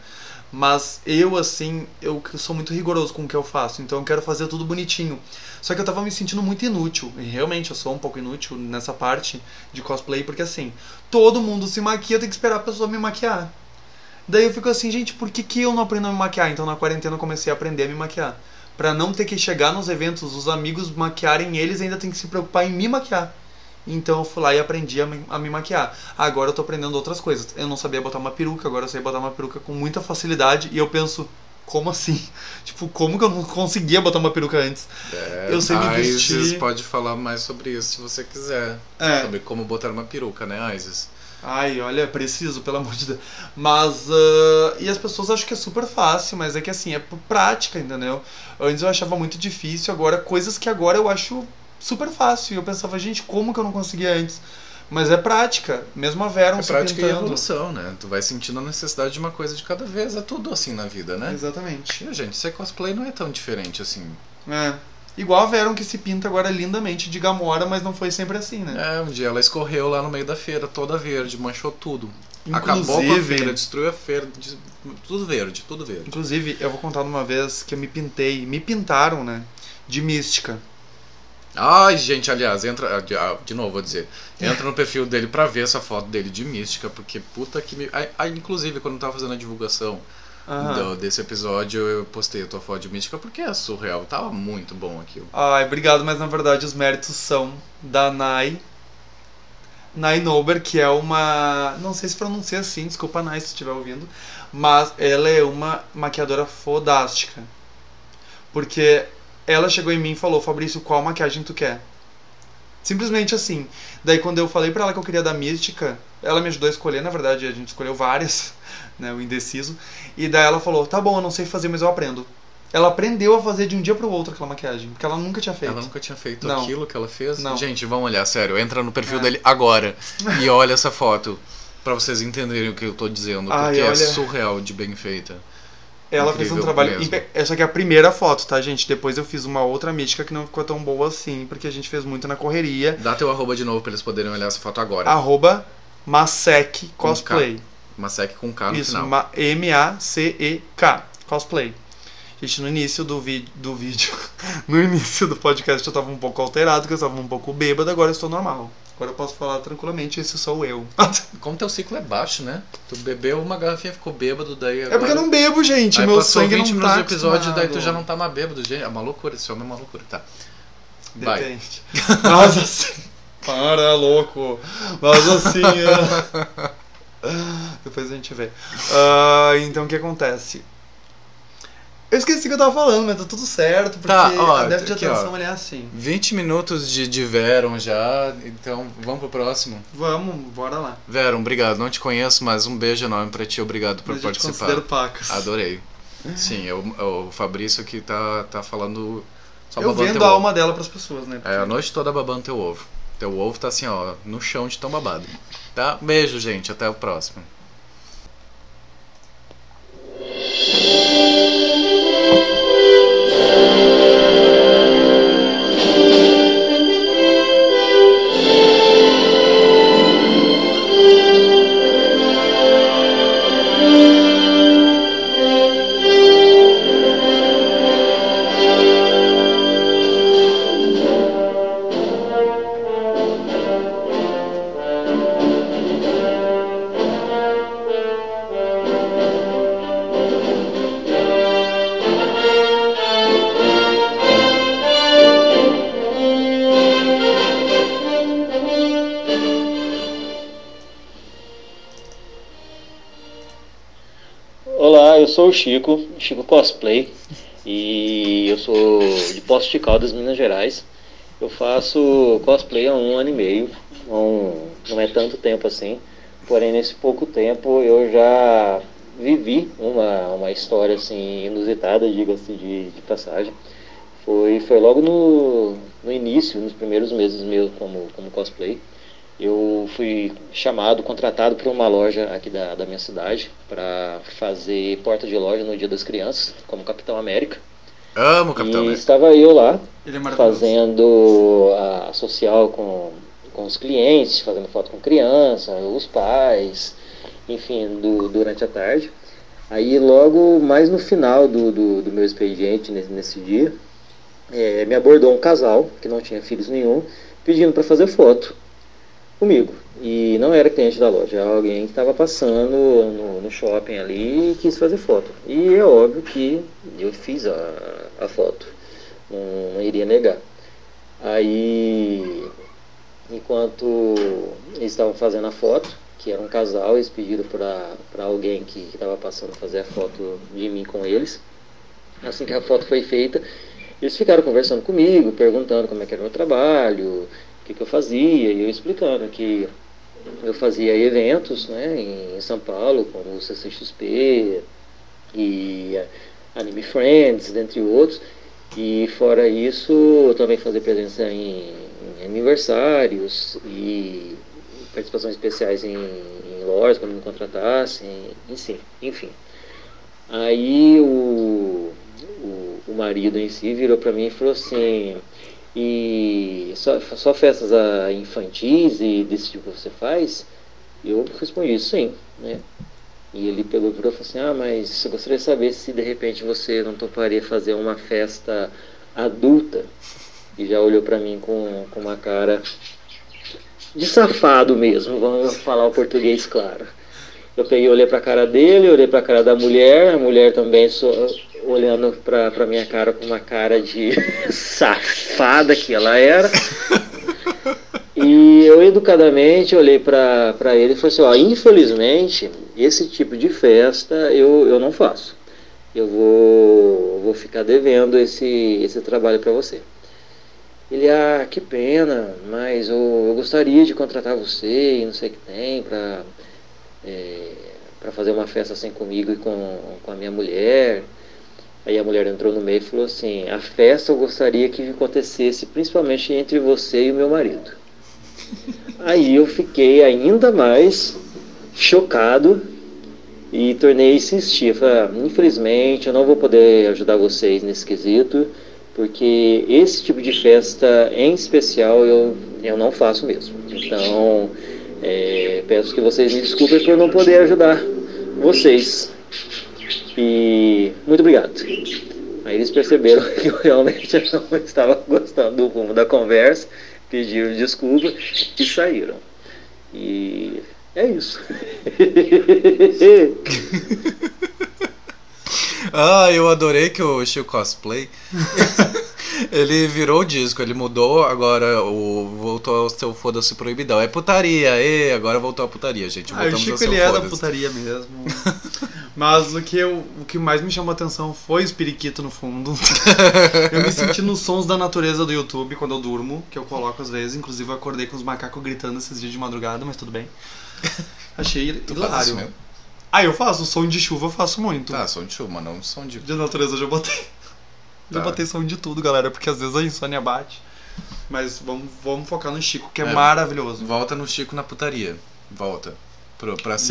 Mas eu, assim, eu sou muito rigoroso com o que eu faço, então eu quero fazer tudo bonitinho. Só que eu tava me sentindo muito inútil. E realmente eu sou um pouco inútil nessa parte de cosplay, porque assim, todo mundo se maquia, eu tenho que esperar a pessoa me maquiar. Daí eu fico assim, gente, por que, que eu não aprendo a me maquiar? Então na quarentena eu comecei a aprender a me maquiar. Pra não ter que chegar nos eventos, os amigos maquiarem eles ainda tem que se preocupar em me maquiar. Então eu fui lá e aprendi a me, a me maquiar. Agora eu tô aprendendo outras coisas. Eu não sabia botar uma peruca, agora eu sei botar uma peruca com muita facilidade. E eu penso, como assim? Tipo, como que eu não conseguia botar uma peruca antes? É, Eu sei me vestir. Isis pode falar mais sobre isso se você quiser. É. Sobre como botar uma peruca, né, Isis? Ai, olha, preciso, pelo amor de Deus. Mas, ah, e as pessoas acham que é super fácil, mas é que assim, é por prática, entendeu? Antes eu achava muito difícil, agora, coisas que agora eu acho super fácil. E eu pensava, gente, como que eu não conseguia antes? Mas é prática, mesmo a Veron É se prática e pintando. evolução, né? Tu vai sentindo a necessidade de uma coisa de cada vez. É tudo assim na vida, né? Exatamente. E, gente, ser cosplay não é tão diferente assim. É. Igual a Veron que se pinta agora lindamente de Gamora, mas não foi sempre assim, né? É, um dia ela escorreu lá no meio da feira, toda verde, manchou tudo. Acabou com a Inclusive- feira, destruiu a feira, tudo verde, tudo verde. Inclusive, eu vou contar de uma vez que eu me pintei, me pintaram, né? De mística. Ai, gente, aliás, entra. ah, de- ah, De novo, vou dizer. Entra no perfil dele pra ver essa foto dele de mística, porque puta que me. inclusive, quando eu tava fazendo a divulgação. Do- desse episódio, eu postei a tua foto de mística porque é surreal. Tava muito bom aquilo. Ai, obrigado, mas na verdade os méritos são da Nai. Nai Nober, que é uma. Não sei se pronuncia assim, desculpa, Nai, se estiver ouvindo. Mas ela é uma maquiadora fodástica. Porque ela chegou em mim e falou: Fabrício, qual maquiagem tu quer? Simplesmente assim. Daí quando eu falei pra ela que eu queria da mística, ela me ajudou a escolher, na verdade a gente escolheu várias, né, o indeciso. E daí ela falou: "Tá bom, eu não sei fazer, mas eu aprendo". Ela aprendeu a fazer de um dia pro outro aquela maquiagem, porque ela nunca tinha feito. Ela nunca tinha feito Não. aquilo que ela fez. Não. Gente, vamos olhar, sério. Entra no perfil É. dele agora e olha essa foto. Pra vocês entenderem o que eu tô dizendo. Ai, Porque é olha. surreal de bem feita. Ela fez um Incrível trabalho. impe- Essa aqui é a primeira foto, tá, gente? Depois eu fiz uma outra mística que não ficou tão boa assim, porque a gente fez muito na correria. Dá teu arroba de novo pra eles poderem olhar essa foto agora. Arroba Masek Cosplay. Masek com K no Isso, final. ma- M-A-C-E-K. Cosplay. Gente, no início do, do vídeo, no início do podcast eu tava um pouco alterado, porque eu tava um pouco bêbado, agora eu estou normal. Agora eu posso falar tranquilamente, esse sou eu. Como teu ciclo é baixo, né? Tu bebeu uma garrafinha, ficou bêbado, daí agora... É porque eu não bebo, gente. Aí meu passou sangue 20 não tá do episódio, daí tu já não tá mais bêbado, gente. É uma loucura, esse homem é uma loucura, tá. Vai. Mas assim. Para, louco. Mas assim. é- Depois a gente vê. Ah, então o que acontece? Eu esqueci o que eu tava falando, mas tá tudo certo, porque Tá, ó, a déficit de ó. atenção ele é assim. 20 minutos de, de Veron já, então vamos pro próximo. Vamos, bora lá. Veron, obrigado. Não te conheço, mas um beijo enorme pra ti. Obrigado por Mas eu te participar. considero pacas. Adorei. Sim, é o, o Fabrício que tá, tá falando. Só Eu vendo a ovo. alma dela pras pessoas, né? É, a noite toda babando teu ovo. Teu ovo tá assim, ó, no chão de tão babado. Tá? Beijo, gente. Até o próximo. Olá, eu sou o Chico, Chico Cosplay, e eu sou de Poços de Caldas, Minas Gerais. Eu faço cosplay há um ano e meio, não, não é tanto tempo assim, porém nesse pouco tempo eu já vivi uma, uma história assim inusitada, diga-se de, de passagem. Foi, foi logo no, no início, nos primeiros meses meus como, como cosplay. Eu fui chamado, contratado por uma loja aqui da, da minha cidade para fazer porta de loja no Dia das Crianças, como Capitão América. Amo Capitão e América. estava eu lá, Ele é fazendo a social com, com os clientes, fazendo foto com criança, os pais, enfim, do- durante a tarde. Aí logo mais no final do, do, do meu expediente nesse, nesse dia, eh, me abordou um casal que não tinha filhos nenhum, pedindo para fazer foto comigo. E não era cliente da loja, era alguém que estava passando no, no shopping ali e quis fazer foto. E é óbvio que eu fiz a, a foto, não, não iria negar. Aí, enquanto eles estavam fazendo a foto, que era um casal, eles pediram para alguém que estava passando fazer a foto de mim com eles. Assim que a foto foi feita, eles ficaram conversando comigo, perguntando como é que era o meu trabalho, que, que eu fazia, e eu explicando que eu fazia eventos né, em São Paulo, como o CCXP e Anime Friends, dentre outros. E fora isso, eu também fazia presença em, em aniversários e participações especiais em, em lojas, quando me contratassem, enfim. enfim. Aí o, o, o marido em si virou para mim e falou assim, e só, só festas ah, infantis e desse tipo você faz? Eu respondi, sim, né? E ele pegou e falou assim, ah, mas eu gostaria de saber se de repente você não toparia fazer uma festa adulta. E já olhou pra mim com, com uma cara de safado mesmo, vamos falar o português claro. Eu peguei, olhei pra cara dele, olhei pra cara da mulher, a mulher também olhando pra, pra minha cara com uma cara de safada que ela era. E eu educadamente olhei pra pra ele e falei assim, ó, infelizmente, esse tipo de festa eu, eu não faço. Eu vou, vou ficar devendo esse, esse trabalho pra você. Ele, ah, que pena, mas eu, eu gostaria de contratar você e não sei o que tem pra, é, pra fazer uma festa assim comigo e com, com a minha mulher. Aí a mulher entrou no meio e falou assim, a festa eu gostaria que acontecesse principalmente entre você e o meu marido. Aí eu fiquei ainda mais chocado e tornei insistir. Falei, ah, infelizmente eu não vou poder ajudar vocês nesse quesito, porque esse tipo de festa em especial eu, eu não faço mesmo. Então é, peço que vocês me desculpem por não poder ajudar vocês. E muito obrigado. Aí eles perceberam que eu realmente não estava gostando do rumo da conversa, pediram desculpa e saíram. E é isso. Ah, eu adorei que o Chico Cosplay. ele virou o disco, ele mudou, agora o, voltou ao seu foda-se proibidão. É putaria, e agora voltou a putaria, gente. Ah, o Voltamos Chico ao seu ele é da foda-se. putaria mesmo. Mas o que, eu, o que mais me chamou a atenção foi o espiriquito no fundo. eu me senti nos sons da natureza do YouTube quando eu durmo, que eu coloco às vezes. Inclusive eu acordei com os macacos gritando esses dias de madrugada, mas tudo bem. Achei Tu hilário. Ah, eu faço. Som de chuva eu faço muito. Tá, som de chuva, mas não som de. De natureza eu já botei. Já Tá. botei som de tudo, galera, porque às vezes a insônia bate. Mas vamos, vamos focar no Chico, que é, É. maravilhoso. Volta no Chico na putaria. Volta.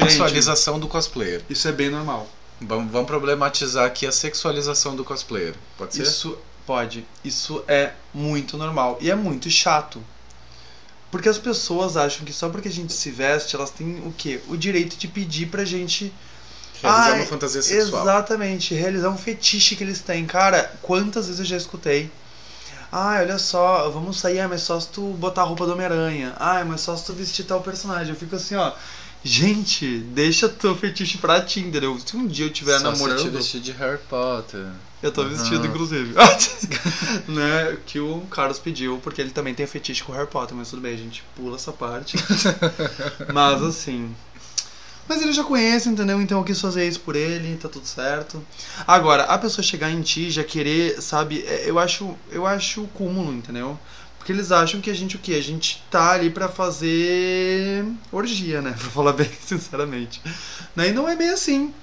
Gente. sexualização do cosplayer. Isso é bem normal. Vamos, vamos problematizar aqui a sexualização do cosplayer. Pode ser? Isso pode. Isso é muito normal. E é muito chato. Porque as pessoas acham que só porque a gente se veste, elas têm o quê? O direito de pedir pra gente. Realizar Ai, uma fantasia sexual. Exatamente, realizar um fetiche que eles têm. Cara, quantas vezes eu já escutei? Ai, olha só, vamos sair, ah, mas só se tu botar a roupa do Homem-Aranha. Ai, mas só se tu vestir tal personagem. Eu fico assim, ó. Gente, deixa teu fetiche pra ti, entendeu? Se um dia eu estiver Só namorando. te vestir de Harry Potter. Eu tô Aham. vestido, inclusive. né? Que o Carlos pediu, porque ele também tem fetiche com o Harry Potter, mas tudo bem, a gente pula essa parte. mas assim. Mas ele já conhece, entendeu? Então eu quis fazer isso por ele, tá tudo certo. Agora, a pessoa chegar em ti já querer, sabe, é, eu acho, eu acho o cúmulo, entendeu? Porque eles acham que a gente o quê? A gente tá ali pra fazer orgia, né? Pra falar bem sinceramente. Né? E não é bem assim.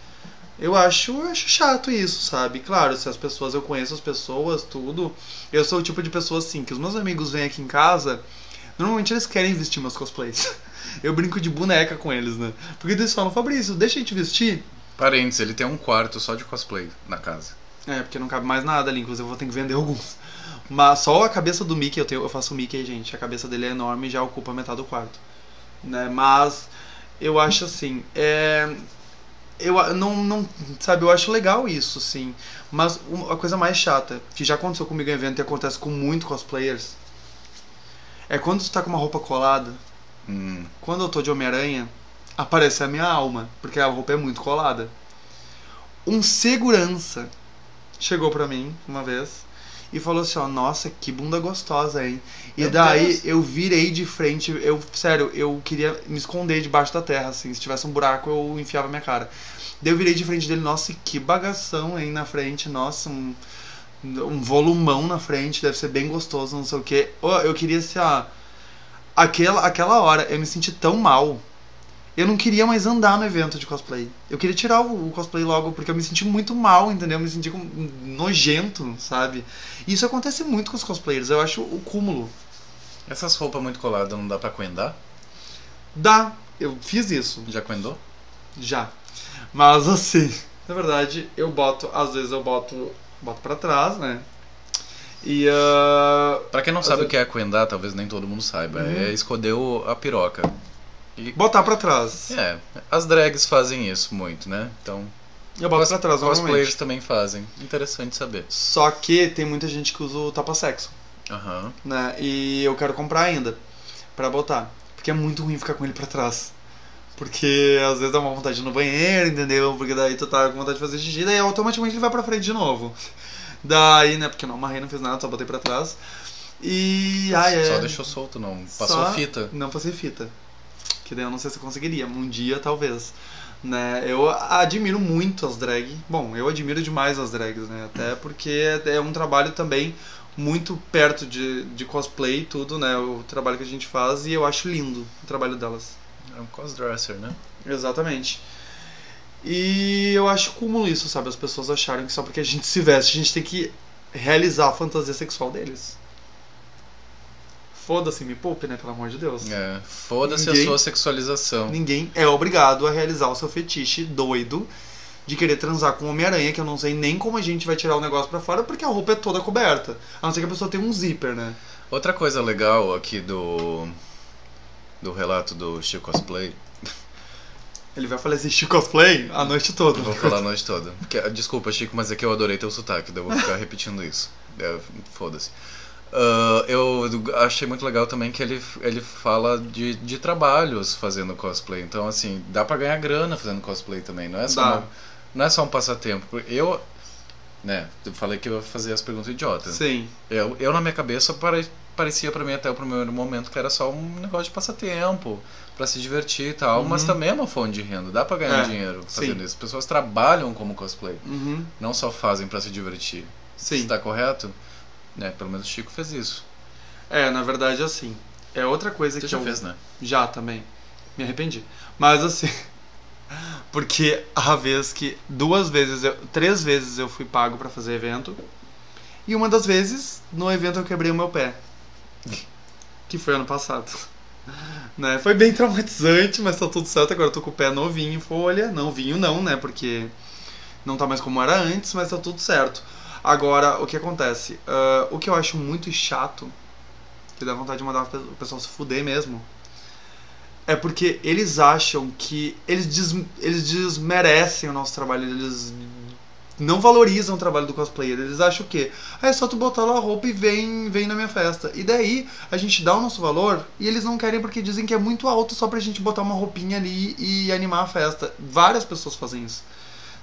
Eu acho, eu acho chato isso, sabe? Claro, se as pessoas, eu conheço as pessoas, tudo. Eu sou o tipo de pessoa assim, que os meus amigos vêm aqui em casa, normalmente eles querem vestir meus cosplays. Eu brinco de boneca com eles, né? Porque eles falam, Fabrício, deixa a gente vestir. Parênteses, ele tem um quarto só de cosplay na casa. É, porque não cabe mais nada ali, inclusive eu vou ter que vender alguns. Mas só a cabeça do Mickey, eu, tenho, eu faço o Mickey, gente. A cabeça dele é enorme e já ocupa metade do quarto. Né? Mas eu acho assim, é. Eu não, não. Sabe, eu acho legal isso, sim. Mas a coisa mais chata, que já aconteceu comigo em evento e acontece com muito cosplayers, é quando tu tá com uma roupa colada. Hum, Quando eu tô de Homem-Aranha, aparece a minha alma, porque a roupa é muito colada. Um segurança chegou pra mim uma vez e falou assim, ó, nossa, que bunda gostosa, hein? E Meu daí Deus. eu virei de frente, eu, sério, eu queria me esconder debaixo da terra, assim, se tivesse um buraco eu enfiava minha cara. Daí eu virei de frente dele, nossa, que bagação, hein, na frente, nossa, um, um volumão na frente, deve ser bem gostoso, não sei o que. Eu queria, assim, ó, aquela, aquela hora eu me senti tão mal. Eu não queria mais andar no evento de cosplay. Eu queria tirar o, o cosplay logo, porque eu me senti muito mal, entendeu? Eu me senti nojento, sabe? E isso acontece muito com os cosplayers. Eu acho o cúmulo. essas roupas muito coladas não dá pra coendar? Dá, eu fiz isso, Já coendou? já. Mas assim, na verdade, eu boto, às vezes eu boto, boto para trás, né? E ah, Pra quem não sabe vezes- o que é coendar, talvez nem todo mundo saiba. Uhum. É esconder a piroca. Botar para trás. É, as drags fazem isso muito, né? Então, Eu boto pra trás normalmente. também fazem. Interessante saber. Só que tem muita gente que usa o tapa-sexo. Aham. né? E eu quero comprar ainda pra botar, porque é muito ruim ficar com ele pra trás. Porque às vezes dá uma vontade no banheiro, entendeu? Porque daí tu tá com vontade de fazer xixi, daí automaticamente ele vai pra frente de novo. Daí, né, porque eu não amarrei, não fiz nada, só botei pra trás. E. Ai, é. Só deixou solto, não. Passou Só- fita. Não passei fita. Que daí eu não sei se eu conseguiria. Um dia, talvez. Né? Eu admiro muito as drag. Bom, eu admiro demais as drags, né? Até porque é um trabalho também muito perto de, de cosplay e tudo, né? O trabalho que a gente faz e eu acho lindo o trabalho delas. É um crossdresser, né? Exatamente. E eu acho cúmulo isso, sabe? As pessoas acharem que só porque a gente se veste, a gente tem que realizar a fantasia sexual deles. Foda-se, me poupe, né? Pelo amor de Deus. É, foda-se a sua sexualização. Ninguém é obrigado a realizar o seu fetiche doido de querer transar com Homem-Aranha, que eu não sei nem como a gente vai tirar o negócio pra fora, porque a roupa é toda coberta. A não ser que a pessoa tenha um zíper, né? Outra coisa legal aqui do do relato do Chico Cosplay, Ele vai fazer esse cosplay a noite toda. vou falar a noite toda. Porque, desculpa, Chico, mas é que eu adorei teu sotaque, daí eu vou ficar repetindo isso. É, Foda-se. Ah, eu achei muito legal também que ele, ele fala de, de trabalhos fazendo cosplay. Então, assim, dá pra ganhar grana fazendo cosplay também. Não é só, uma- não é só um passatempo. Eu, né, eu falei que eu ia fazer as perguntas idiotas. Sim. Eu, eu na minha cabeça pare, parecia pra mim até o primeiro momento que era só um negócio de passatempo, pra se divertir e tal, mas Uhum. também é uma fonte de renda, dá pra ganhar É, dinheiro fazendo sim. isso. As pessoas trabalham como cosplay, Uhum. não só fazem pra se divertir. Sim. Está correto? Né, pelo menos o Chico fez isso. É, na verdade, assim. É outra coisa Você que já eu... fez, né? Já também. Me arrependi. Mas assim. Porque a vez que duas vezes, eu, três vezes eu fui pago pra fazer evento. E uma das vezes, no evento eu quebrei o meu pé. Que foi ano passado. Né? Foi bem traumatizante, mas tá tudo certo. Agora eu tô com o pé novinho em folha. Não, vinho não, né? Porque não tá mais como era antes, mas tá tudo certo. Agora, o que acontece? Ah, o que eu acho muito chato, que dá vontade de mandar o pessoal se fuder mesmo, é porque eles acham que eles, des, eles desmerecem o nosso trabalho, eles não valorizam o trabalho do cosplayer. Eles acham o quê? Ah, é só tu botar lá a roupa e vem, vem na minha festa. E daí a gente dá o nosso valor e eles não querem porque dizem que é muito alto só pra gente botar uma roupinha ali e animar a festa. Várias pessoas fazem isso.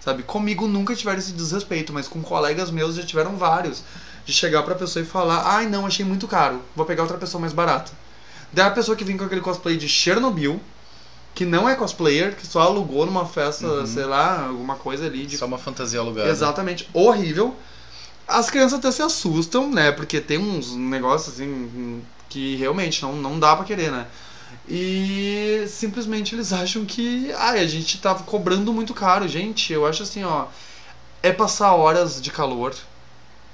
Sabe? Comigo nunca tiveram esse desrespeito, mas com colegas meus já tiveram vários. De chegar pra pessoa e falar: ai não, achei muito caro, vou pegar outra pessoa mais barata. Daí a pessoa que vem com aquele cosplay de Chernobyl, que não é cosplayer, que só alugou numa festa, Uhum. sei lá, alguma coisa ali de Só uma fantasia alugada. Exatamente, horrível. As crianças até se assustam, né? Porque tem uns negócios assim que realmente não, não dá pra querer, né? E simplesmente eles acham que ai, a gente tá cobrando muito caro. Gente, eu acho assim, ó, é passar horas de calor.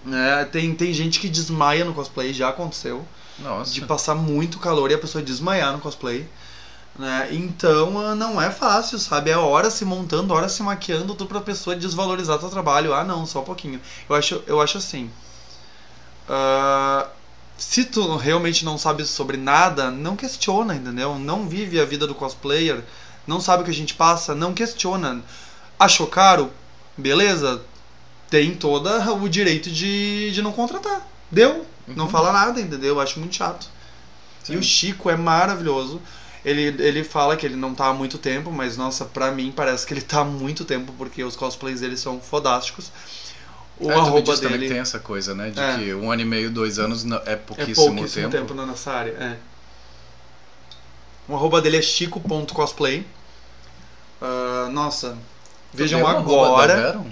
Né? Tem, tem gente que desmaia no cosplay, já aconteceu Nossa. de passar muito calor e a pessoa desmaiar no cosplay. Né? Então ah, não é fácil, sabe? É horas se montando, horas se maquiando, tudo pra pessoa desvalorizar teu trabalho. Ah, não, só um pouquinho. Eu acho, eu acho assim. ah, se tu realmente não sabe sobre nada, não questiona, entendeu? Não vive a vida do cosplayer, não sabe o que a gente passa, não questiona. Achou caro? Beleza, tem todo o direito de, de não contratar. Deu. Não Uhum. fala nada, entendeu? Eu acho muito chato. E o Chico é maravilhoso. Ele, ele fala que ele não tá há muito tempo, mas nossa, pra mim parece que ele tá há muito tempo, porque os cosplays dele são fodásticos. O É, arroba também dele que tem essa coisa, né? De É. que um ano e meio, dois anos é é pouquíssimo, pouquíssimo tempo. tempo, na nossa área. É. O arroba dele é chico.cosplay. Ah, nossa, vejam deu agora. da Veron?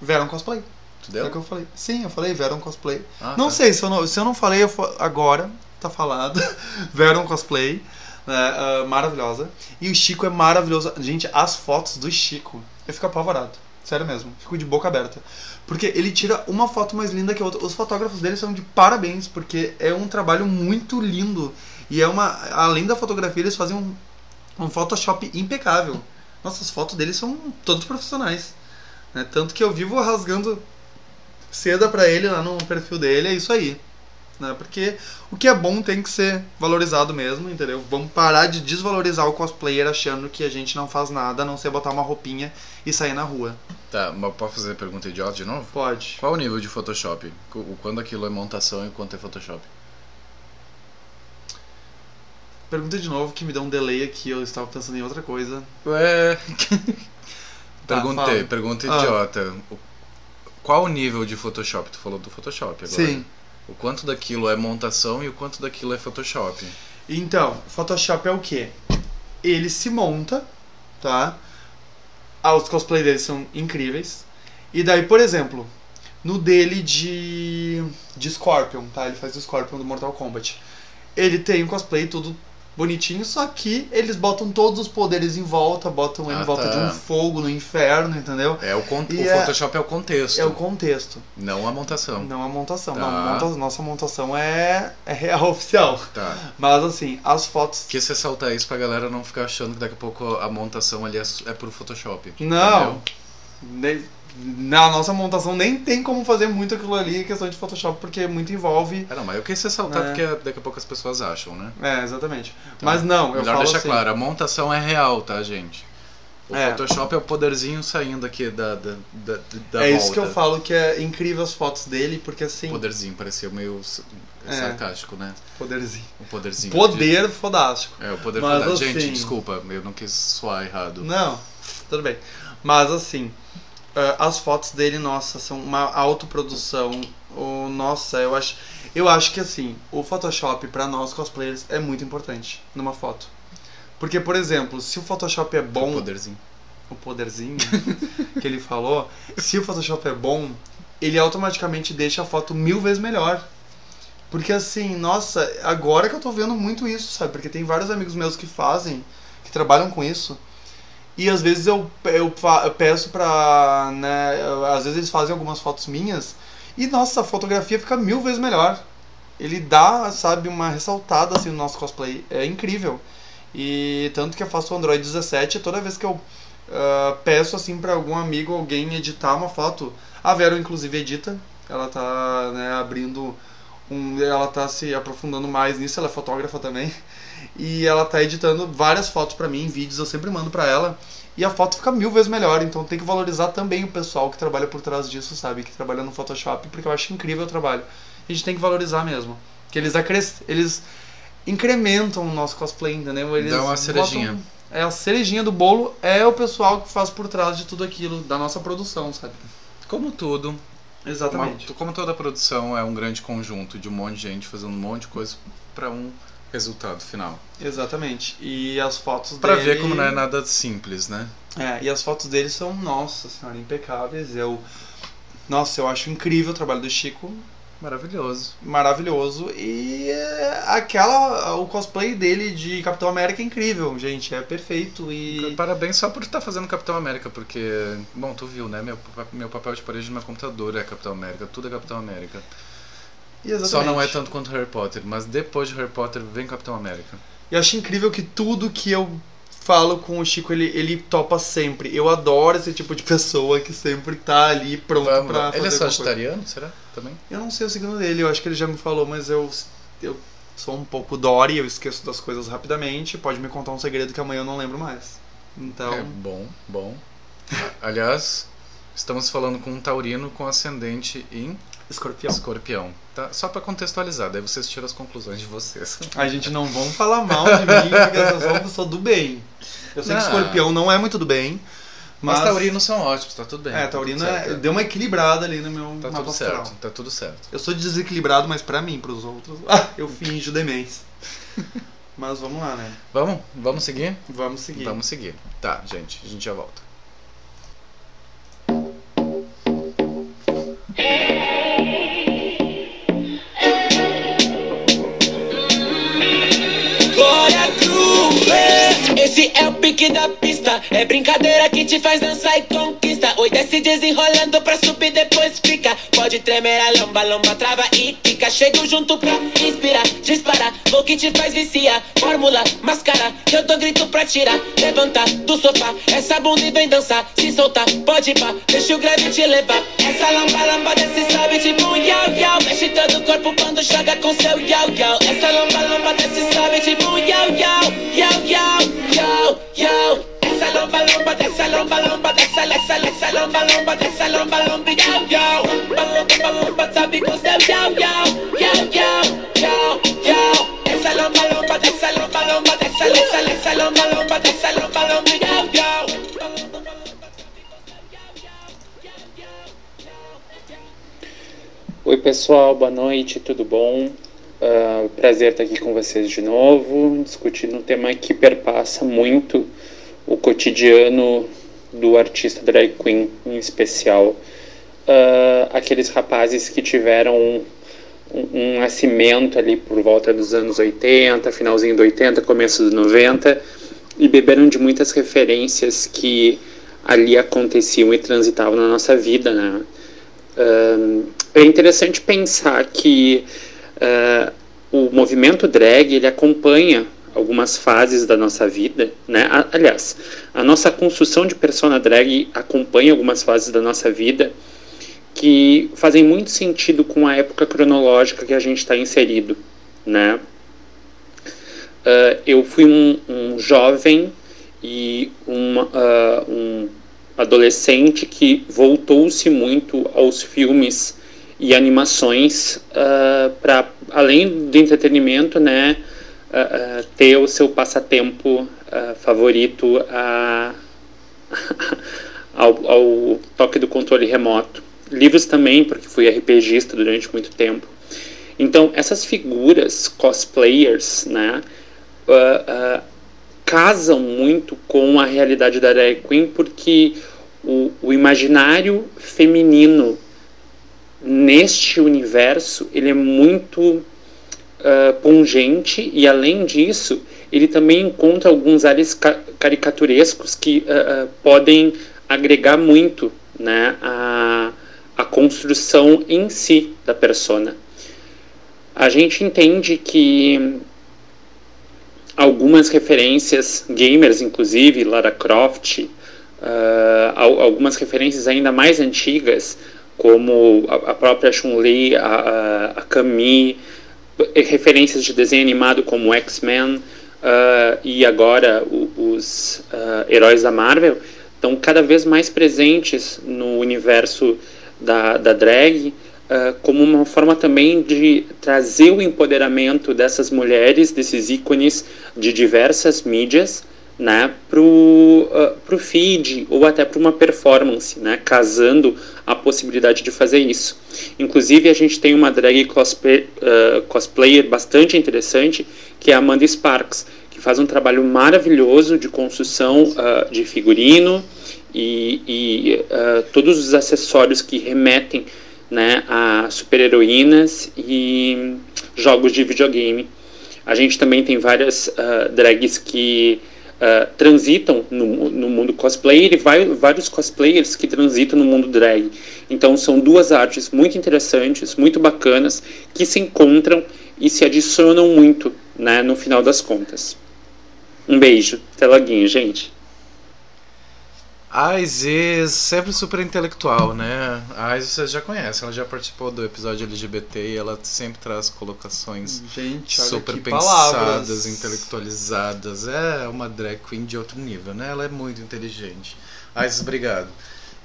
Veron Cosplay. Tu É o deu? que eu falei. Sim, eu falei Veron Cosplay. Ah, Não tá. sei, se eu não, se eu não falei eu agora, tá falado. Veron Cosplay, né, ah, maravilhosa. E o Chico é maravilhoso. Gente, as fotos do Chico, eu fico apavorado. Sério mesmo, fico de boca aberta. Porque ele tira uma foto mais linda que a outra. Os fotógrafos dele são de parabéns, porque é um trabalho muito lindo. E é uma. Além da fotografia, eles fazem um, um Photoshop impecável. Nossas fotos deles são todos profissionais. né? Tanto que eu vivo rasgando seda pra ele lá no perfil dele, é isso aí. Né? Porque o que é bom tem que ser valorizado mesmo, entendeu? Vamos parar de desvalorizar o cosplayer achando que a gente não faz nada a não ser botar uma roupinha e sair na rua. Tá, mas pode fazer pergunta idiota de novo? Pode. Qual o nível de Photoshop? O quando aquilo é montação e o quanto é Photoshop? Pergunta de novo que me deu um delay aqui, eu estava pensando em outra coisa. Ué. Tá, Perguntei, fala. pergunta Ah. idiota. O- Qual o nível de Photoshop? Tu falou do Photoshop agora. Sim. O quanto daquilo é montação e o quanto daquilo é Photoshop? Então, Photoshop é o que? Ele se monta, tá? Ah, os cosplay dele são incríveis. E daí, por exemplo, no dele de, de Scorpion, tá? Ele faz o Scorpion do Mortal Kombat. Ele tem o cosplay tudo bonitinho, só que eles botam todos os poderes em volta, botam ele Ah, em volta tá. de um fogo no inferno, entendeu? É o, con- E o é- Photoshop é o contexto, É o contexto, não a montação. não a montação. Tá. Não, monta- nossa montação é, é real oficial. Tá. Mas assim, as fotos Quis ressaltar isso pra galera não ficar achando que daqui a pouco a montação ali é, é pro Photoshop. Não. entendeu? Na nossa montação nem tem como fazer muito aquilo ali em questão de Photoshop, porque muito envolve. É, não, mas eu quis ressaltar É. porque daqui a pouco as pessoas acham, né? É, exatamente. Então, Mas não, eu Melhor falo deixar assim. claro, a montação é real, tá, gente? O É. Photoshop é o poderzinho saindo aqui da, da, da, da é volta. isso que eu falo que é incrível as fotos dele, porque assim. Poderzinho, parecia meio É. sarcástico, né? Poderzinho. O poderzinho. Poder fodástico. É, o poder Mas, fantástico. Gente, assim- desculpa, eu não quis soar errado. Não, tudo bem. Mas assim, as fotos dele, nossa, são uma autoprodução. O, nossa, eu acho. Eu acho que assim, o Photoshop pra nós cosplayers é muito importante numa foto. Porque, por exemplo, se o Photoshop é O bom, poderzinho. o poderzinho que ele falou, se o Photoshop é bom, ele automaticamente deixa a foto mil vezes melhor. Porque assim, nossa, agora que eu tô vendo muito isso, sabe? Porque tem vários amigos meus que fazem, que trabalham com isso. E às vezes eu, eu, eu peço pra. Né, às vezes eles fazem algumas fotos minhas e nossa, a fotografia fica mil vezes melhor. Ele dá, sabe, uma ressaltada assim no nosso cosplay. É incrível. E tanto que eu faço o Android 17, toda vez que eu ah, peço assim pra algum amigo, alguém editar uma foto, a Vero inclusive edita, ela tá né, abrindo um, ela tá se aprofundando mais nisso, ela é fotógrafa também. E ela tá editando várias fotos pra mim, vídeos, eu sempre mando pra ela. E a foto fica mil vezes melhor, então tem que valorizar também o pessoal que trabalha por trás disso, sabe? Que trabalha no Photoshop, porque eu acho incrível o trabalho. A gente tem que valorizar mesmo. Que eles, acres... eles incrementam o nosso cosplay, entendeu? Eles Dá uma cerejinha. botam- É a cerejinha do bolo, é o pessoal que faz por trás de tudo aquilo, da nossa produção, sabe? Como tudo, Exatamente. uma- como toda produção é um grande conjunto de um monte de gente fazendo um monte de coisa pra um resultado final. Exatamente. E as fotos Pra dele... ver como não é nada simples, né? É, e as fotos dele são, nossa senhora, impecáveis. Eu, nossa, eu acho incrível o trabalho do Chico, Maravilhoso. maravilhoso. E aquela, o cosplay dele de Capitão América é incrível, gente, é perfeito. E Parabéns só por estar fazendo Capitão América, porque, bom, tu viu, né? Meu, meu papel de parede no meu computador é Capitão América, tudo é Capitão América. Exatamente. Só não é tanto quanto Harry Potter, mas depois de Harry Potter vem Capitão América. E eu acho incrível que tudo que eu falo com o Chico, ele, ele topa sempre. Eu adoro esse tipo de pessoa que sempre tá ali pronto Vamos pra fazer Ele é alguma coisa. sagitariano, será? Também? Eu não sei o signo dele, eu acho que ele já me falou, mas eu, eu sou um pouco Dory, eu esqueço das coisas rapidamente. Pode me contar um segredo que amanhã eu não lembro mais. Então, É bom, bom. Aliás, estamos falando com um taurino com ascendente em escorpião. escorpião. Tá? Só pra contextualizar, daí vocês tiram as conclusões de vocês. A gente não vão falar mal de mim, porque eu sou uma pessoa do bem. Eu sei que Não. escorpião não é muito do bem, Mas, mas. taurinos são ótimos, tá tudo bem. É, tá taurino é, deu uma equilibrada ali no meu Tá tudo astral. certo, tá tudo certo. Eu sou desequilibrado, mas pra mim, pros outros, ah, eu finjo demência. mas vamos lá, né? Vamos? Vamos seguir? Vamos seguir. Vamos seguir. Tá, gente, a gente já volta. Cruz. Esse é o pique da pista. É brincadeira que te faz dançar e conquista. Oi, desce desenrolando pra subir, depois fica. Pode tremer a lomba, lomba, trava e fica. Chego junto pra inspirar, disparar. Vou que te faz viciar. Fórmula, máscara, que eu dou grito pra tirar. Levanta do sofá, essa bunda e vem dançar. Se soltar, pode ir pá, deixa o grave te levar. Essa lomba, lomba, desce, sobe tipo um yau, yau. Mexe todo o corpo quando joga com seu yau, yau. Essa lomba, lomba, lomba, lomba, dessa lomba, lomba, dessa, essa, essa lomba, lomba, dessa lomba, lomba, yau, yau. Lomba, lomba, lomba, sobe com seu yau, yau. Yau, yau, yau, yau. Essa lomba, lomba, dessa lomba, lomba, dessa, essa, essa lomba, lomba, dessa lomba, lomba, yau, yau. Oi pessoal, boa noite, tudo bom? Ah, prazer estar aqui com vocês de novo, discutindo um tema que perpassa muito o cotidiano do artista drag queen em especial. Ah, aqueles rapazes que tiveram um, um nascimento ali por volta dos anos 80, finalzinho do 80, começo dos 90, e beberam de muitas referências que ali aconteciam e transitavam na nossa vida, né? Ahn, é interessante pensar que ah, o movimento drag ele acompanha algumas fases da nossa vida, né? Aliás, a nossa construção de persona drag acompanha algumas fases da nossa vida que fazem muito sentido com a época cronológica que a gente está inserido, né? Ah, eu fui um, um jovem e uma, ah, um adolescente que voltou-se muito aos filmes e animações para além do entretenimento, né, ah, ter o seu passatempo ah, favorito a, ao, ao toque do controle remoto. Livros também, porque fui RPGista durante muito tempo. Então, essas figuras cosplayers, né, casam muito com a realidade da drag queen porque o, o imaginário feminino neste universo ele é muito ah, pungente e além disso ele também encontra alguns ares ca caricaturescos que uh, podem agregar muito né, a, a construção em si da persona. A gente entende que algumas referências gamers, inclusive Lara Croft, uh, algumas referências ainda mais antigas, como a, própria Chun-Li, a, a, Camille, referências de desenho animado como X-Men uh, e agora os uh, heróis da Marvel, estão cada vez mais presentes no universo da, da drag, uh, como uma forma também de trazer o empoderamento dessas mulheres, desses ícones de diversas mídias, né, para o uh, feed ou até para uma performance, né, casando a possibilidade de fazer isso. Inclusive, a gente tem uma drag cosplay, uh, cosplayer bastante interessante, que é a Amanda Sparks, que faz um trabalho maravilhoso de construção uh, de figurino e, e uh, todos os acessórios que remetem né, a super-heroínas e jogos de videogame. A gente também tem várias drags que uh, transitam no, no, mundo cosplay e vai, vários cosplayers que transitam no mundo drag. Então são duas artes muito interessantes, muito bacanas, que se encontram e se adicionam muito né, no final das contas. Um beijo. Até loguinho, gente. A Isis sempre super intelectual, né? A Isis vocês já conhecem, ela já participou do episódio LGBT e ela sempre traz colocações Gente, super pensadas, palavras. intelectualizadas. É uma drag queen de outro nível, né? Ela é muito inteligente. A Isis, obrigado.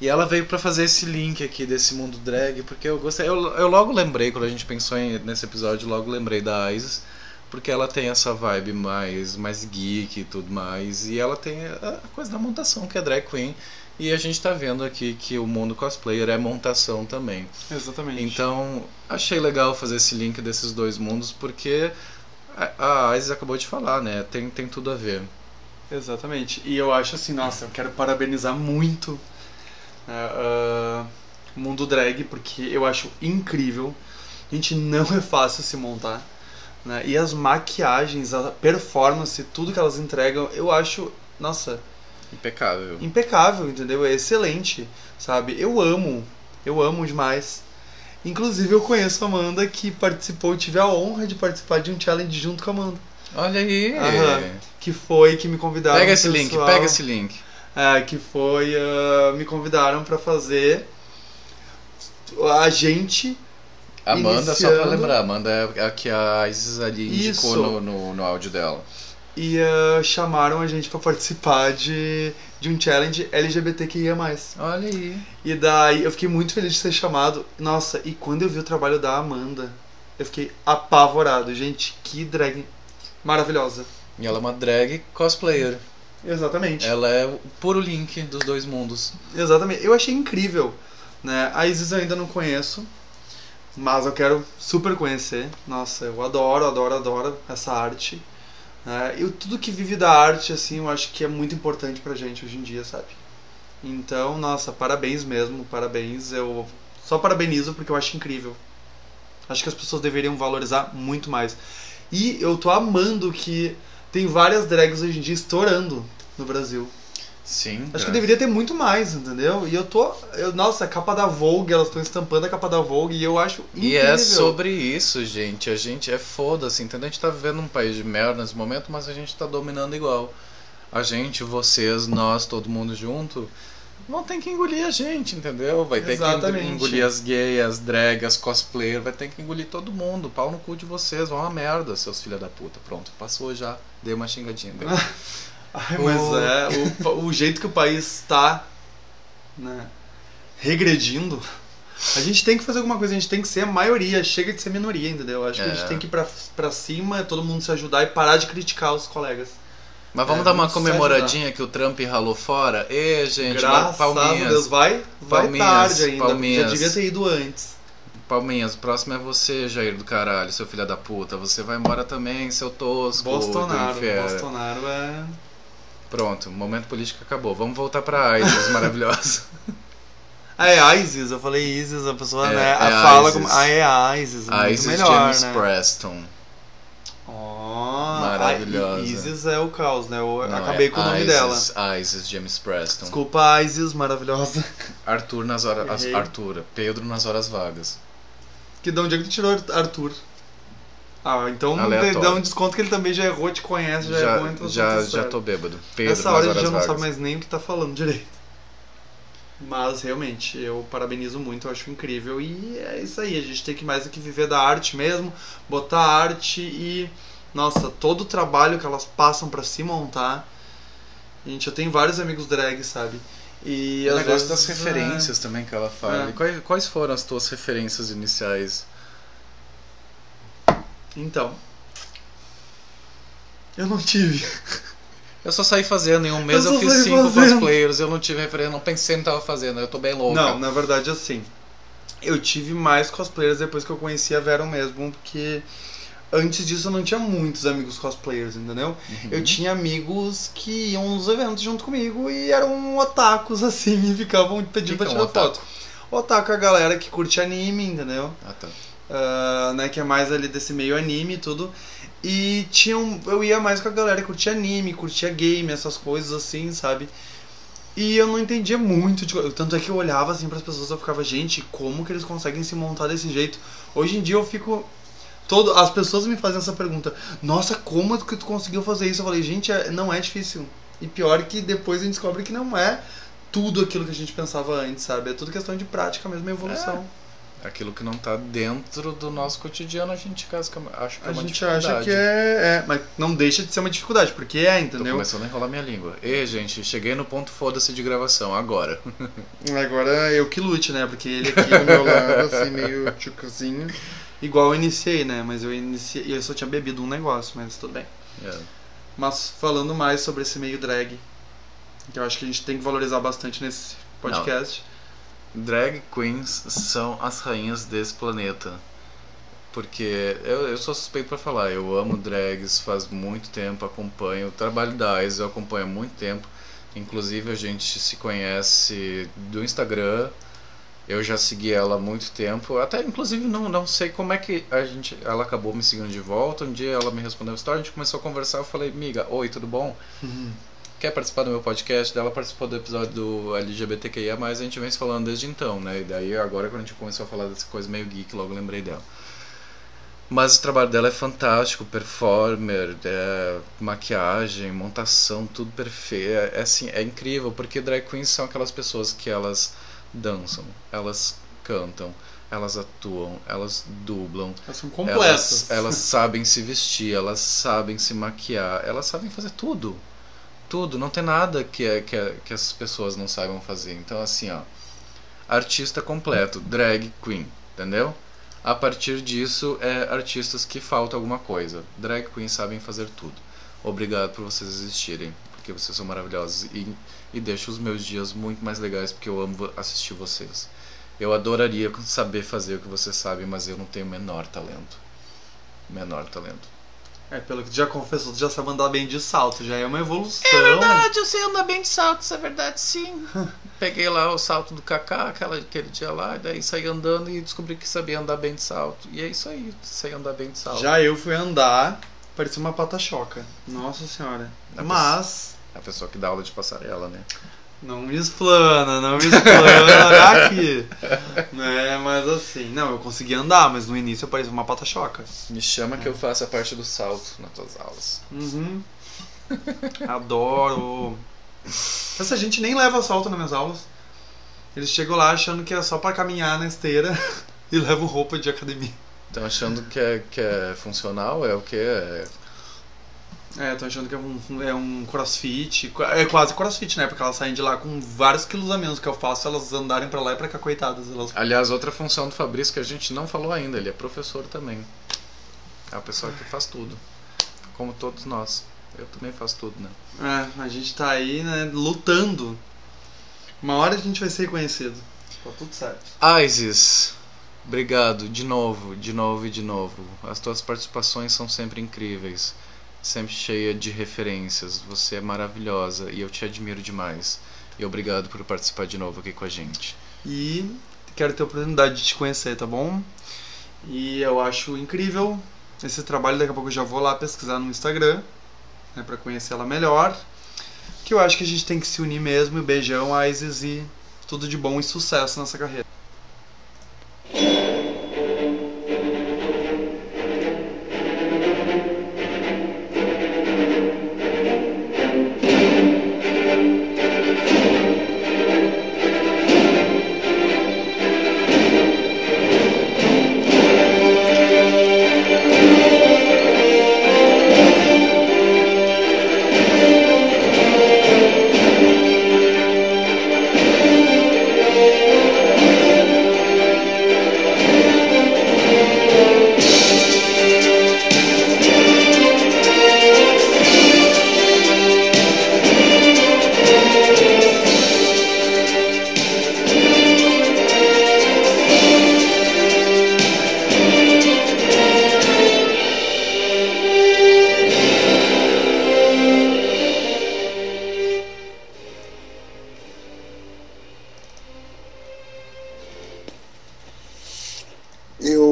E ela veio para fazer esse link aqui desse mundo drag, porque eu gostei. Eu, eu logo lembrei, quando a gente pensou em, nesse episódio, logo lembrei da Isis porque ela tem essa vibe mais, mais geek e tudo mais. E ela tem a coisa da montação, que é drag queen. E a gente tá vendo aqui que o mundo cosplayer é montação também. Exatamente. Então, achei legal fazer esse link desses dois mundos, porque a, a Isis acabou de falar, né? Tem, tem tudo a ver. Exatamente. E eu acho assim, nossa, eu quero parabenizar muito uh, o mundo drag, porque eu acho incrível. Gente, não é fácil se montar. Né? E as maquiagens, a performance, tudo que elas entregam, eu acho, nossa, impecável. Impecável, entendeu? É excelente, sabe? Eu amo, eu amo demais. Inclusive eu conheço a Amanda que participou, tive a honra de participar de um challenge junto com a Amanda. Olha aí. que foi que me convidaram. Pega esse pessoal, link, pega esse link. É, que foi uh, me convidaram para fazer a gente Amanda, Iniciando... só pra lembrar, Amanda é a que a Isis ali indicou no, no, no, áudio dela. E uh, chamaram a gente para participar de, de um challenge LGBTQIA. Olha aí. E daí eu fiquei muito feliz de ser chamado. Nossa, e quando eu vi o trabalho da Amanda, eu fiquei apavorado. Gente, que drag maravilhosa. E ela é uma drag cosplayer. Exatamente. Ela é o puro link dos dois mundos. Exatamente. Eu achei incrível. Né? A Isis eu ainda não conheço. Mas eu quero super conhecer. Nossa, eu adoro, adoro, adoro essa arte. É, e tudo que vive da arte, assim, eu acho que é muito importante pra gente hoje em dia, sabe? Então, nossa, parabéns mesmo, parabéns. Eu só parabenizo porque eu acho incrível. Acho que as pessoas deveriam valorizar muito mais. E eu tô amando que tem várias drags hoje em dia estourando no Brasil. Sim. Acho que deveria ter muito mais, entendeu? E eu tô. Eu, nossa, a capa da Vogue, elas estão estampando a capa da Vogue e eu acho incrível. E é sobre isso, gente. A gente é foda-se, entendeu? A gente tá vivendo um país de merda nesse momento, mas a gente tá dominando igual. A gente, vocês, nós, todo mundo junto, vão ter que engolir a gente, entendeu? Vai ter Exatamente. que engolir as gays, as drag, as cosplayer, vai ter que engolir todo mundo. Pau no cu de vocês, vão uma merda, seus filha da puta. Pronto, passou já. Dei uma xingadinha. Deu. Ai, mas o... é, o, o jeito que o país está né, regredindo, a gente tem que fazer alguma coisa, a gente tem que ser a maioria, chega de ser minoria, entendeu? Acho é. que a gente é. tem que ir pra, pra cima, todo mundo se ajudar e parar de criticar os colegas. Mas vamos é, dar uma comemoradinha que o Trump ralou fora? Ê, gente, Graças palminhas. Deus, vai, vai palminhas, tarde ainda, palminhas. já devia ter ido antes. Palminhas, o próximo é você, Jair do caralho, seu filho da puta. Você vai embora também, seu tosco. Bolsonaro, Bolsonaro é... Pronto, momento político acabou. Vamos voltar pra ISIS maravilhosa. Ah, é ISIS, eu falei ISIS, a pessoa, é, né? É a fala como. Ah, é ISIS. Muito ISIS melhor, James né? Preston. Oh, maravilhosa. Isis é o caos, né? Eu Não, acabei é com o nome Isis, dela. Isis James Preston. Desculpa, Isis, maravilhosa. Arthur nas horas. Arthur. Pedro nas horas vagas. Que de onde é que tu tirou Arthur? Ah, então Aleatório. dá um desconto que ele também já errou, te conhece, já, Já, errou, então já, já tô bêbado. Pedro Nessa hora ele já não vagas. sabe mais nem o que tá falando direito. Mas realmente, eu parabenizo muito, eu acho incrível. E é isso aí, a gente tem que mais do que viver da arte mesmo, botar arte e. Nossa, todo o trabalho que elas passam pra se montar. Gente, eu tenho vários amigos drag, sabe? E o negócio vezes, das referências também que ela fala. É. Quais, quais foram as tuas referências iniciais? Então. Eu não tive. Eu só saí fazendo, em um mês Eu eu, fiz cinco fazendo. cosplayers, eu não tive referência, não pensei no que tava fazendo, eu tô bem louca. Não, na verdade assim. Eu tive mais cosplayers depois que eu conheci a Vera mesmo, porque antes disso eu não tinha muitos amigos cosplayers, entendeu? Uhum. Eu tinha amigos que iam nos eventos junto comigo e eram otakus assim e ficavam pedindo Que pra que é um tirar foto. Otaku é a galera que curte anime, entendeu? Ah, tá. Ah, né, que é mais ali desse meio anime e tudo. E tinham, eu ia mais com a galera que curtia anime, curtia game, essas coisas assim, sabe? E eu não entendia muito, de, tanto é que eu olhava assim para as pessoas eu ficava, gente, como que eles conseguem se montar desse jeito? Hoje em dia eu fico todo as pessoas me fazem essa pergunta: "Nossa, como que tu conseguiu fazer isso?" Eu falei: "Gente, é- não é difícil". E pior que depois a gente descobre que não é tudo aquilo que a gente pensava antes, sabe? É tudo questão de prática mesmo, e evolução. Aquilo que não tá dentro do nosso cotidiano, a gente acha que é- acha que é A uma gente acha dificuldade. que é, é, mas não deixa de ser uma dificuldade, porque é, Tô entendeu? começando a enrolar minha língua. E, gente, cheguei no ponto foda-se de gravação, agora. Agora eu que lute, né? Porque ele aqui do meu lado, assim, meio tchucazinho. Igual eu iniciei, né? Mas eu iniciei. Eu só tinha bebido um negócio, mas tudo bem. É. Mas falando mais sobre esse meio drag, que eu acho que a gente tem que valorizar bastante nesse podcast. Drag queens são as rainhas desse planeta. Porque eu, eu sou suspeito pra falar, eu amo drags faz muito tempo, acompanho o trabalho da Ais, eu acompanho há muito tempo. Inclusive a gente se conhece do Instagram. Eu já segui ela há muito tempo. Até inclusive não, não sei como é que a gente. Ela acabou me seguindo de volta. Um dia ela me respondeu a história, a gente começou a conversar. Eu falei, miga, oi, tudo bom? Quer participar do meu podcast? Daí Ela participou do episódio do LGBTQIA, a gente vem se falando desde então, né? E daí agora quando a gente começou a falar dessa coisa meio geek, logo lembrei dela. Mas o trabalho dela é fantástico, performer, é, maquiagem, montação, tudo perfeito. É, é assim, é incrível, porque drag queens são aquelas pessoas que elas dançam, elas cantam, elas atuam, elas dublam, Elas são elas, completas. elas sabem se vestir, elas sabem se maquiar, elas sabem fazer tudo. Tudo, não tem nada que, é- que, é- que essas pessoas não saibam fazer. Então, assim, ó. Artista completo, drag queen, entendeu? A partir disso, é artistas que falta alguma coisa. Drag queens sabem fazer tudo. Obrigado por vocês existirem, porque vocês são maravilhosos e, e deixam os meus dias muito mais legais porque eu amo assistir vocês. Eu adoraria saber fazer o que vocês sabem, mas eu não tenho o menor talento. Menor talento. É, pelo que tu já confessou, tu já sabe andar bem de salto, já é uma evolução. É verdade, eu sei andar bem de salto, isso é verdade sim. Peguei lá o salto do Kaká, aquela, aquele dia lá, e daí saí andando e descobri que sabia andar bem de salto. E é isso aí, sei andar bem de salto. Já eu fui andar, parecia uma pata-choca. Nossa senhora. A Mas, a pessoa que dá aula de passarela, né? Não me explana, não me explana aqui. né, mas assim, não, eu consegui andar, mas no início eu parecia uma pata-choca. Me chama que eu faço a parte do salto nas tuas aulas. Uhum. Adoro. Essa gente nem leva salto nas minhas aulas. Eles chegam lá achando que é só pra caminhar na esteira e levam roupa de academia. Estão achando que é, que é funcional, é o que? É... É, tô achando que é um, é um crossfit. É quase crossfit, né? Porque elas saem de lá com vários quilos a menos que eu faço, elas andarem pra lá e pra cá, coitadas. Elas... Aliás, outra função do Fabrício que a gente não falou ainda, ele é professor também. É a pessoa que faz tudo. Como todos nós. Eu também faço tudo, né? É, a gente tá aí, né, lutando. Uma hora a gente vai ser reconhecido. Tá tudo certo. Isis, obrigado de novo, de novo e de novo. As tuas participações são sempre incríveis, sempre cheia de referências. Você é maravilhosa e eu te admiro demais. E obrigado por participar de novo aqui com a gente. E quero ter a oportunidade de te conhecer, tá bom? E eu acho incrível esse trabalho. Daqui a pouco eu já vou lá pesquisar no Instagram, né, para conhecer ela melhor. Que eu acho que a gente tem que se unir mesmo. Beijão, Isis, e tudo de bom e sucesso nessa carreira.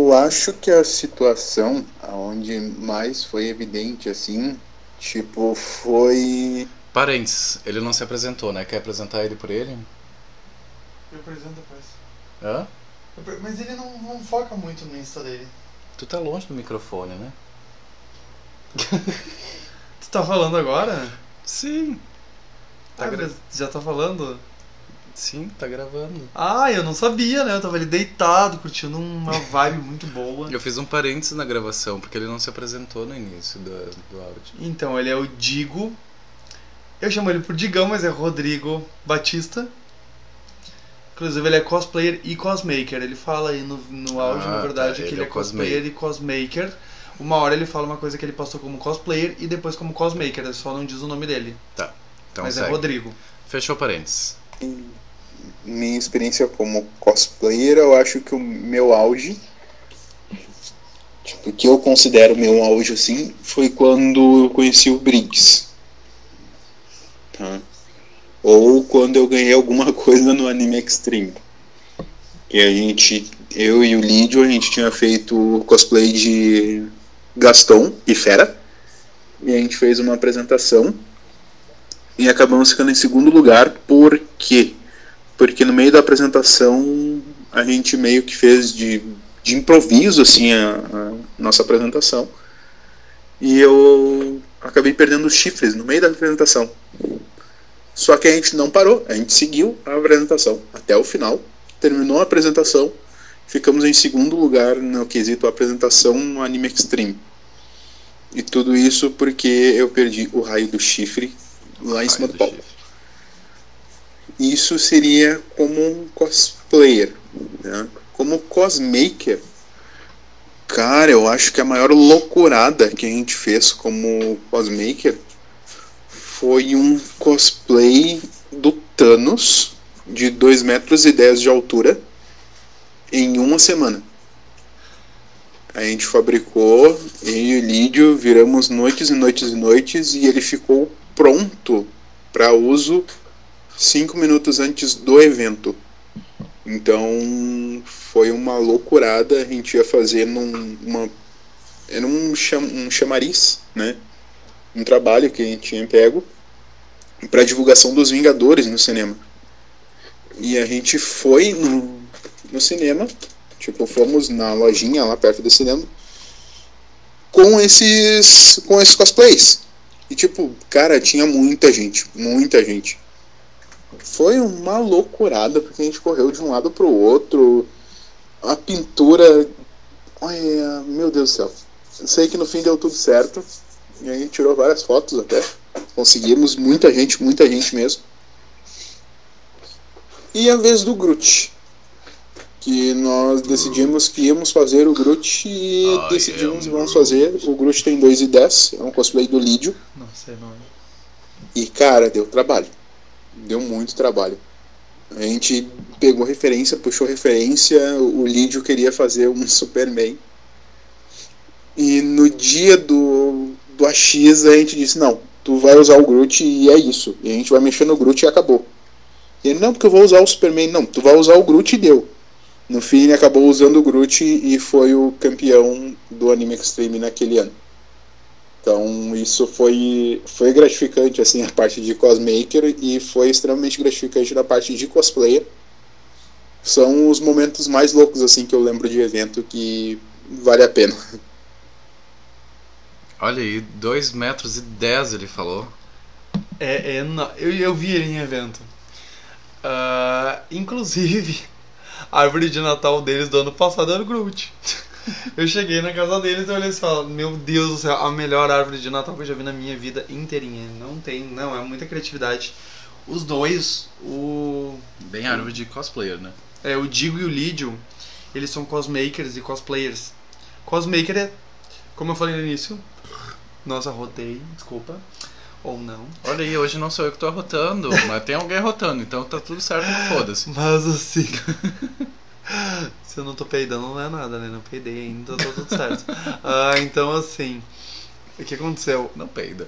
Eu acho que a situação onde mais foi evidente assim, tipo, foi. Parênteses, ele não se apresentou, né? Quer apresentar ele por ele? Eu apresento depois. Hã? Mas ele não, não foca muito no Insta dele. Tu tá longe do microfone, né? Tu tá falando agora? Sim. Tá Ah, já tá falando? Sim, tá gravando. Ah, eu não sabia, né? Eu tava ali deitado, curtindo uma vibe muito boa. Eu fiz um parênteses na gravação, porque ele não se apresentou no início do, do áudio. Então, ele é o Digo. Eu chamo ele por Digão, mas é Rodrigo Batista. Inclusive, ele é cosplayer e cosmaker. Ele fala aí no, no áudio, Ah, na verdade, tá, que ele é é cosplayer e cosmaker. Uma hora ele fala uma coisa que ele passou como cosplayer e depois como cosmaker. Ele só não diz o nome dele. Então mas segue. é Rodrigo. Fechou parênteses. Minha experiência como cosplayer, eu acho que o meu auge, tipo, que eu considero meu auge assim, foi quando eu conheci o Briggs. Tá? Ou quando eu ganhei alguma coisa no Anime Extreme. E a gente, eu e o Lídio, a gente tinha feito cosplay de Gaston e Fera. E a gente fez uma apresentação. E acabamos ficando em segundo lugar, por quê? Porque no meio da apresentação a gente meio que fez de, de improviso assim a, a nossa apresentação. E eu acabei perdendo os chifres no meio da apresentação. Só que a gente não parou, a gente seguiu a apresentação até o final. Terminou a apresentação, ficamos em segundo lugar no quesito apresentação no Anime Extreme. E tudo isso porque eu perdi o raio do chifre lá em cima do palco. Isso seria como um cosplayer. Né? Como cosmaker, cara, eu acho que a maior loucurada que a gente fez como cosmaker foi um cosplay do Thanos de 2 metros e 10 de altura em uma semana. A gente fabricou, eu e o Lídio viramos noites e noites e noites e ele ficou pronto para uso cinco minutos antes do evento. Então foi uma loucurada. A gente ia fazer num uma, era um, cham, um chamariz, né? Um trabalho que a gente tinha pego para divulgação dos Vingadores no cinema. E a gente foi no, no cinema, tipo, fomos na lojinha lá perto do cinema com esses com esses cosplays. E tipo, cara, tinha muita gente, muita gente. Foi uma loucurada, porque a gente correu de um lado pro outro. A pintura. Olha, meu Deus do céu. Eu sei que no fim deu tudo certo. E a gente tirou várias fotos até. Conseguimos muita gente, muita gente mesmo. E a vez do Groot. Que nós decidimos que íamos fazer o Groot e I decidimos am que vamos fazer. O Groot tem 2 e 10, é um cosplay do Lídio. Não sei não. E cara, deu trabalho. Deu muito trabalho. A gente pegou referência, puxou referência. O Lídio queria fazer um Superman. E no dia do, do AX a gente disse: Não, tu vai usar o Groot e é isso. E a gente vai mexer no Groot e acabou. E ele: Não, porque eu vou usar o Superman. Não, tu vai usar o Groot e deu. No fim, ele acabou usando o Groot e foi o campeão do Anime Extreme naquele ano. Então, isso foi, foi gratificante, assim, a parte de cosmaker e foi extremamente gratificante na parte de cosplayer. São os momentos mais loucos, assim, que eu lembro de evento que vale a pena. Olha aí, 2 metros e 10 ele falou. É, é eu, eu vi ele em evento. Ah, inclusive, a árvore de Natal deles do ano passado era o Groot. Eu cheguei na casa deles e olhei assim, ó, meu Deus do céu, a melhor árvore de Natal que eu já vi na minha vida inteirinha. Não tem, não, é muita criatividade. Os dois, o Bem árvore de cosplayer, né? é, o Digo e o Lídio, eles são cosmakers e cosplayers. Cosmaker é, como eu falei no início, nossa, rotei, desculpa, ou não. Olha aí, hoje não sou eu que tô arrotando, mas tem alguém arrotando, então tá tudo certo, foda-se. Mas assim. Se eu não tô peidando, não é nada, né? Não peidei ainda, tá tudo certo. Ah, então assim. O que aconteceu? Não peida.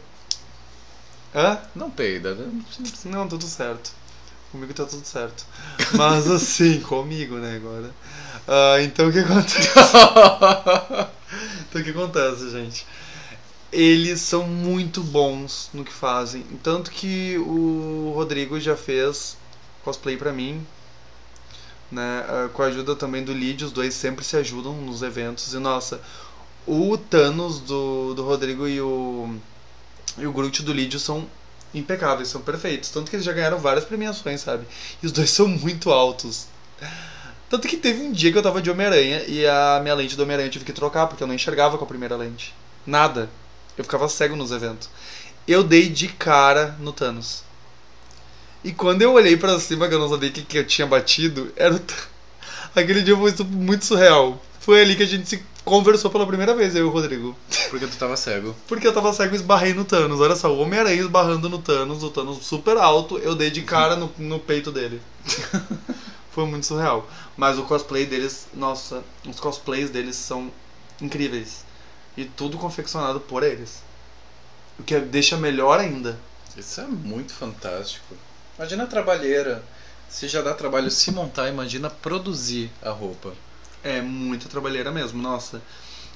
Hã? Não peida, né? Não, tudo certo. Comigo tá tudo certo. Mas assim, comigo, né, agora. Ah, então o que acontece? então o que acontece, gente? Eles são muito bons no que fazem. Tanto que o Rodrigo já fez cosplay pra mim. Né, ah, com a ajuda também do Lid, os dois sempre se ajudam nos eventos. E nossa, o Thanos do, do Rodrigo e o, e o Groot do Lídio são impecáveis, são perfeitos. Tanto que eles já ganharam várias premiações, sabe? E os dois são muito altos. Tanto que teve um dia que eu tava de Homem-Aranha e a minha lente do Homem-Aranha eu tive que trocar porque eu não enxergava com a primeira lente. Nada. Eu ficava cego nos eventos. Eu dei de cara no Thanos. E quando eu olhei pra cima, que eu não sabia o que, que eu tinha batido, era. Aquele dia foi muito surreal. Foi ali que a gente se conversou pela primeira vez, eu e o Rodrigo. Porque tu tava cego. Porque eu tava cego e esbarrei no Thanos. Olha só, o Homem-Aranha esbarrando no Thanos, o Thanos super alto, eu dei de cara no, no peito dele. Foi muito surreal. Mas o cosplay deles, nossa, os cosplays deles são incríveis. E tudo confeccionado por eles. O que deixa melhor ainda. Isso é muito fantástico. Imagina a trabalheira. Se já dá trabalho se montar, imagina produzir a roupa. É muita trabalheira mesmo, nossa.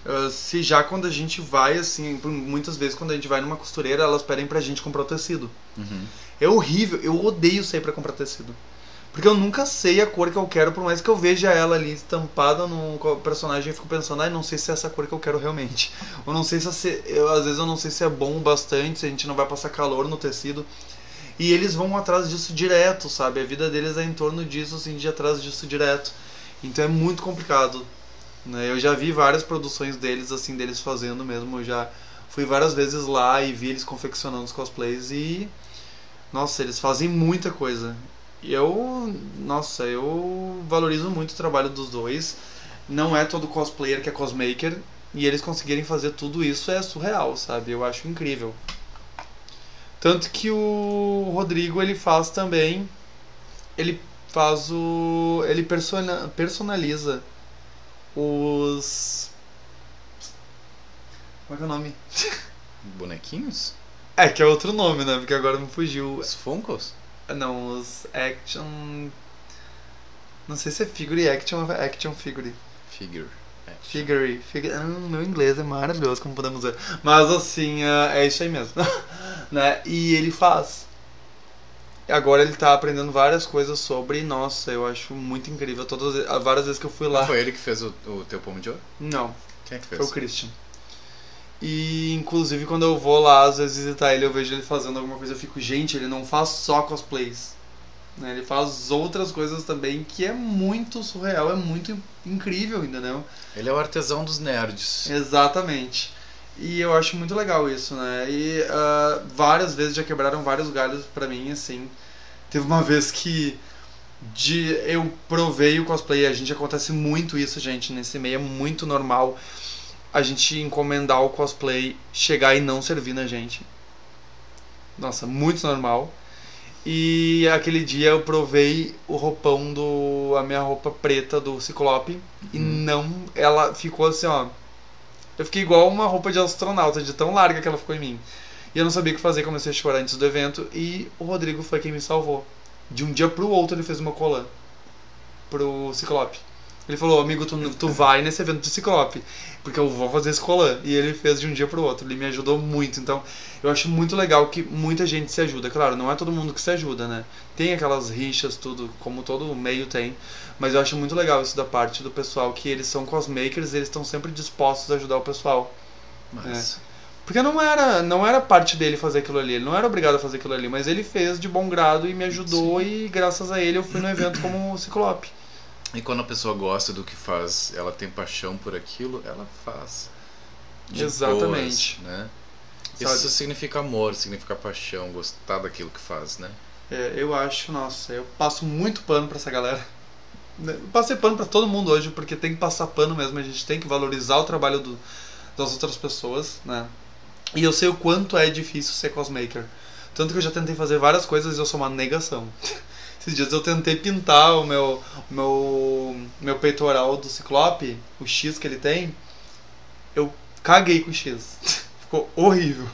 Ah, se já quando a gente vai, assim, muitas vezes quando a gente vai numa costureira, elas pedem pra gente comprar o tecido. Uhum. É horrível, eu odeio sair pra comprar tecido. Porque eu nunca sei a cor que eu quero, por mais que eu veja ela ali estampada no personagem, eu fico pensando, ai, não sei se é essa cor que eu quero realmente. Ou não sei se, é se- eu, às vezes eu não sei se é bom o bastante, se a gente não vai passar calor no tecido. E eles vão atrás disso direto, sabe? A vida deles é em torno disso, assim, de atrás disso direto. Então é muito complicado. Né? Eu já vi várias produções deles, assim, deles fazendo mesmo. Eu já fui várias vezes lá e vi eles confeccionando os cosplays e. Nossa, eles fazem muita coisa. E eu. Nossa, eu valorizo muito o trabalho dos dois. Não é todo cosplayer que é cosmaker. E eles conseguirem fazer tudo isso é surreal, sabe? Eu acho incrível. Tanto que o Rodrigo ele faz também. Ele faz o. Ele persona, personaliza os. Como é que é o nome? Bonequinhos? É, que é outro nome, né? Porque agora me fugiu. Os Funkos? Não, os action. Não sei se é figure action ou action figure. Figure. Figure. figure. Ah, meu inglês é maravilhoso, como podemos ver. Mas assim, ah, é isso aí mesmo. né? E ele faz. Agora ele tá aprendendo várias coisas sobre. Nossa, eu acho muito incrível. Todas, as- várias vezes que eu fui lá. Não foi ele que fez o, o teu pomo de ouro? Não, Quem é que fez? foi o Christian. E inclusive quando eu vou lá, às vezes visitar ele, eu vejo ele fazendo alguma coisa, eu fico, gente, ele não faz só cosplays. Né? Ele faz outras coisas também que é muito surreal, é muito incrível, entendeu? Ele é o artesão dos nerds. Exatamente. E eu acho muito legal isso, né? E ah, várias vezes já quebraram vários galhos pra mim, assim. Teve uma vez que de eu provei o cosplay, a gente acontece muito isso, gente, nesse meio é muito normal a gente encomendar o cosplay, chegar e não servir na gente. Nossa, muito normal. E aquele dia eu provei o roupão do a minha roupa preta do Ciclope e não ela ficou assim, ó. Eu fiquei igual uma roupa de astronauta, de tão larga que ela ficou em mim. E eu não sabia o que fazer, comecei a chorar antes do evento e o Rodrigo foi quem me salvou. De um dia pro outro ele fez uma colã pro Ciclope. Ele falou, amigo, tu, tu vai nesse evento do Ciclope, porque eu vou fazer esse colã. E ele fez de um dia pro outro. Ele me ajudou muito. Então, eu acho muito legal que muita gente se ajuda. Claro, não é todo mundo que se ajuda, né? Tem aquelas rixas, tudo, como todo meio tem. Mas eu acho muito legal isso da parte do pessoal, que eles são cosmakers e eles estão sempre dispostos a ajudar o pessoal. Mas. Porque não era, não era parte dele fazer aquilo ali, ele não era obrigado a fazer aquilo ali, mas ele fez de bom grado e me ajudou e graças a ele eu fui no evento como Ciclope. E quando a pessoa gosta do que faz, ela tem paixão por aquilo, ela faz. Exatamente. boas, né? Sabe? Isso significa amor, significa paixão, gostar daquilo que faz, né? É, eu acho, nossa, eu passo muito pano pra essa galera. Eu Passei pano pra todo mundo hoje, porque tem que passar pano mesmo, a gente tem que valorizar o trabalho do- das outras pessoas, né? E eu sei o quanto é difícil ser cosmaker. Tanto que eu já tentei fazer várias coisas e eu sou uma negação. Esses dias eu tentei pintar o meu, o meu, meu peitoral do Ciclope, o X que ele tem. Eu caguei com o X. Ficou horrível.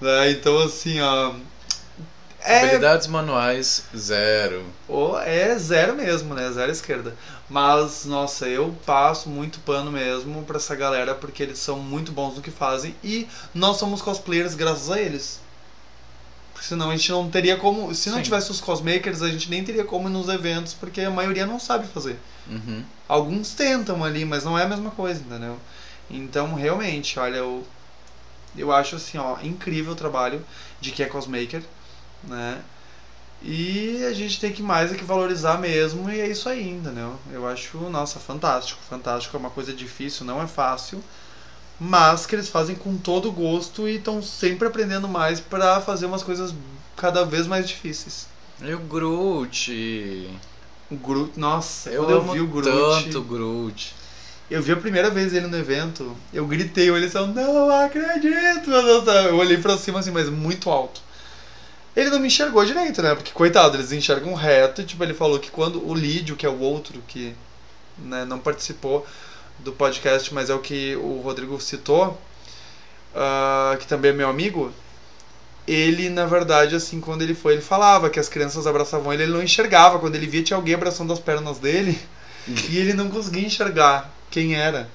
né? Então, assim, ó. É, Habilidades manuais, zero. ou é zero mesmo, né? Zero esquerda. Mas, nossa, eu passo muito pano mesmo pra essa galera porque eles são muito bons no que fazem e nós somos cosplayers graças a eles. Porque senão a gente não teria como. Se não Sim. tivesse os cosmakers, a gente nem teria como ir nos eventos porque a maioria não sabe fazer. Uhum. Alguns tentam ali, mas não é a mesma coisa, entendeu? Então, realmente, olha, eu, eu acho assim, ó, incrível o trabalho de quem é cosmaker, né? E a gente tem que mais é que valorizar mesmo, e é isso aí, entendeu? Eu acho, nossa, fantástico, fantástico, é uma coisa difícil, não é fácil, mas que eles fazem com todo gosto e estão sempre aprendendo mais pra fazer umas coisas cada vez mais difíceis. E o Groot. O Groot, nossa, Eu eu vi o Groot, tanto Groot. Eu vi a primeira vez ele no evento, eu gritei, eu olhei assim, não acredito, meu Deus. Eu olhei pra cima assim, mas muito alto. Ele não me enxergou direito, né? Porque, coitado, eles enxergam reto e, tipo, ele falou que quando o Lídio, que é o outro que né, não participou do podcast, mas é o que o Rodrigo citou, ah, que também é meu amigo, ele, na verdade, assim, quando ele foi, ele falava que as crianças abraçavam ele, ele não enxergava. Quando ele via, tinha alguém abraçando as pernas dele e ele não conseguia enxergar quem era.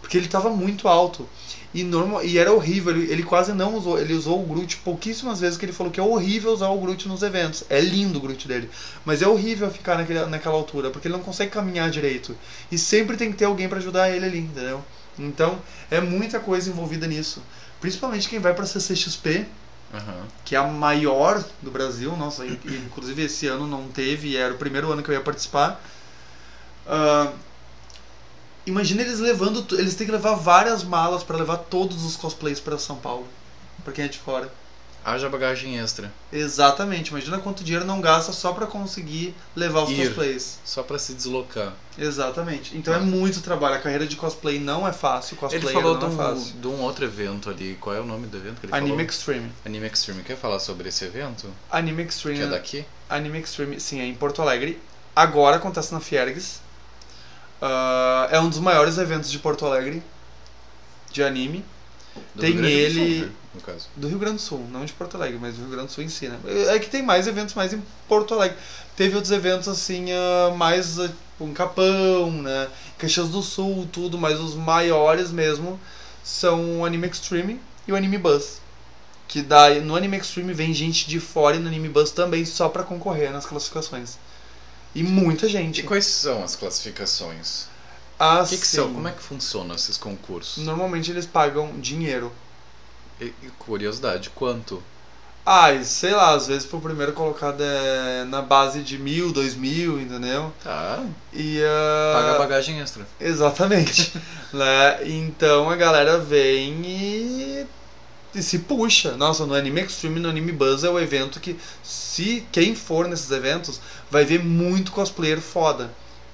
Porque ele estava muito alto. E, normal, e era horrível, ele, ele quase não usou. Ele usou o Groot pouquíssimas vezes que ele falou que é horrível usar o Groot nos eventos. É lindo o Groot dele. Mas é horrível ficar naquele, naquela altura, porque ele não consegue caminhar direito. E sempre tem que ter alguém para ajudar ele ali, entendeu? Então é muita coisa envolvida nisso. Principalmente quem vai pra CCXP, Aham. que é a maior do Brasil. Nossa, in- inclusive esse ano não teve, e era o primeiro ano que eu ia participar. Ah, imagina eles levando, eles têm que levar várias malas para levar todos os cosplays para São Paulo, para quem é de fora. Haja bagagem extra. Exatamente, imagina quanto dinheiro não gasta só para conseguir levar os Ir. cosplays. Só pra se deslocar. Exatamente. Então é muito trabalho. A carreira de cosplay não é fácil. Cosplayer Ele falou de não é um, fácil. de um outro evento ali. Qual é o nome do evento que ele Anime falou? Extreme. Anime Extreme. Quer falar sobre esse evento? Anime Extreme. Que é daqui? Anime Extreme, sim, é em Porto Alegre. Agora acontece na Fiergs. Ah, é um dos maiores eventos de Porto Alegre de anime. Do Tem Rio Grande do Sul, ele- né, no caso. Do Rio Grande do Sul, não de Porto Alegre, mas do Rio Grande do Sul em si, né? É que tem mais eventos mais em Porto Alegre. Teve outros eventos assim, ah, mais ah, tipo, em Capão, né? Caxias do Sul, tudo, mas os maiores mesmo são o Anime Extreme e o Anime Buzz. Que daí no Anime Extreme vem gente de fora e no Anime Buzz também só pra concorrer nas classificações. E muita gente. E quais são as classificações? Assim, O que, que são? Como é que funcionam esses concursos? Normalmente eles pagam dinheiro. E, curiosidade, quanto? Ah, sei lá, às vezes pro primeiro colocado é na base de mil, dois mil, entendeu? Tá. E ah, Paga bagagem extra. Exatamente. né? Então a galera vem e, e se puxa. Nossa, no Anime Extreme, no Anime Buzz é o evento que, se quem for nesses eventos, vai ver muito cosplayer foda.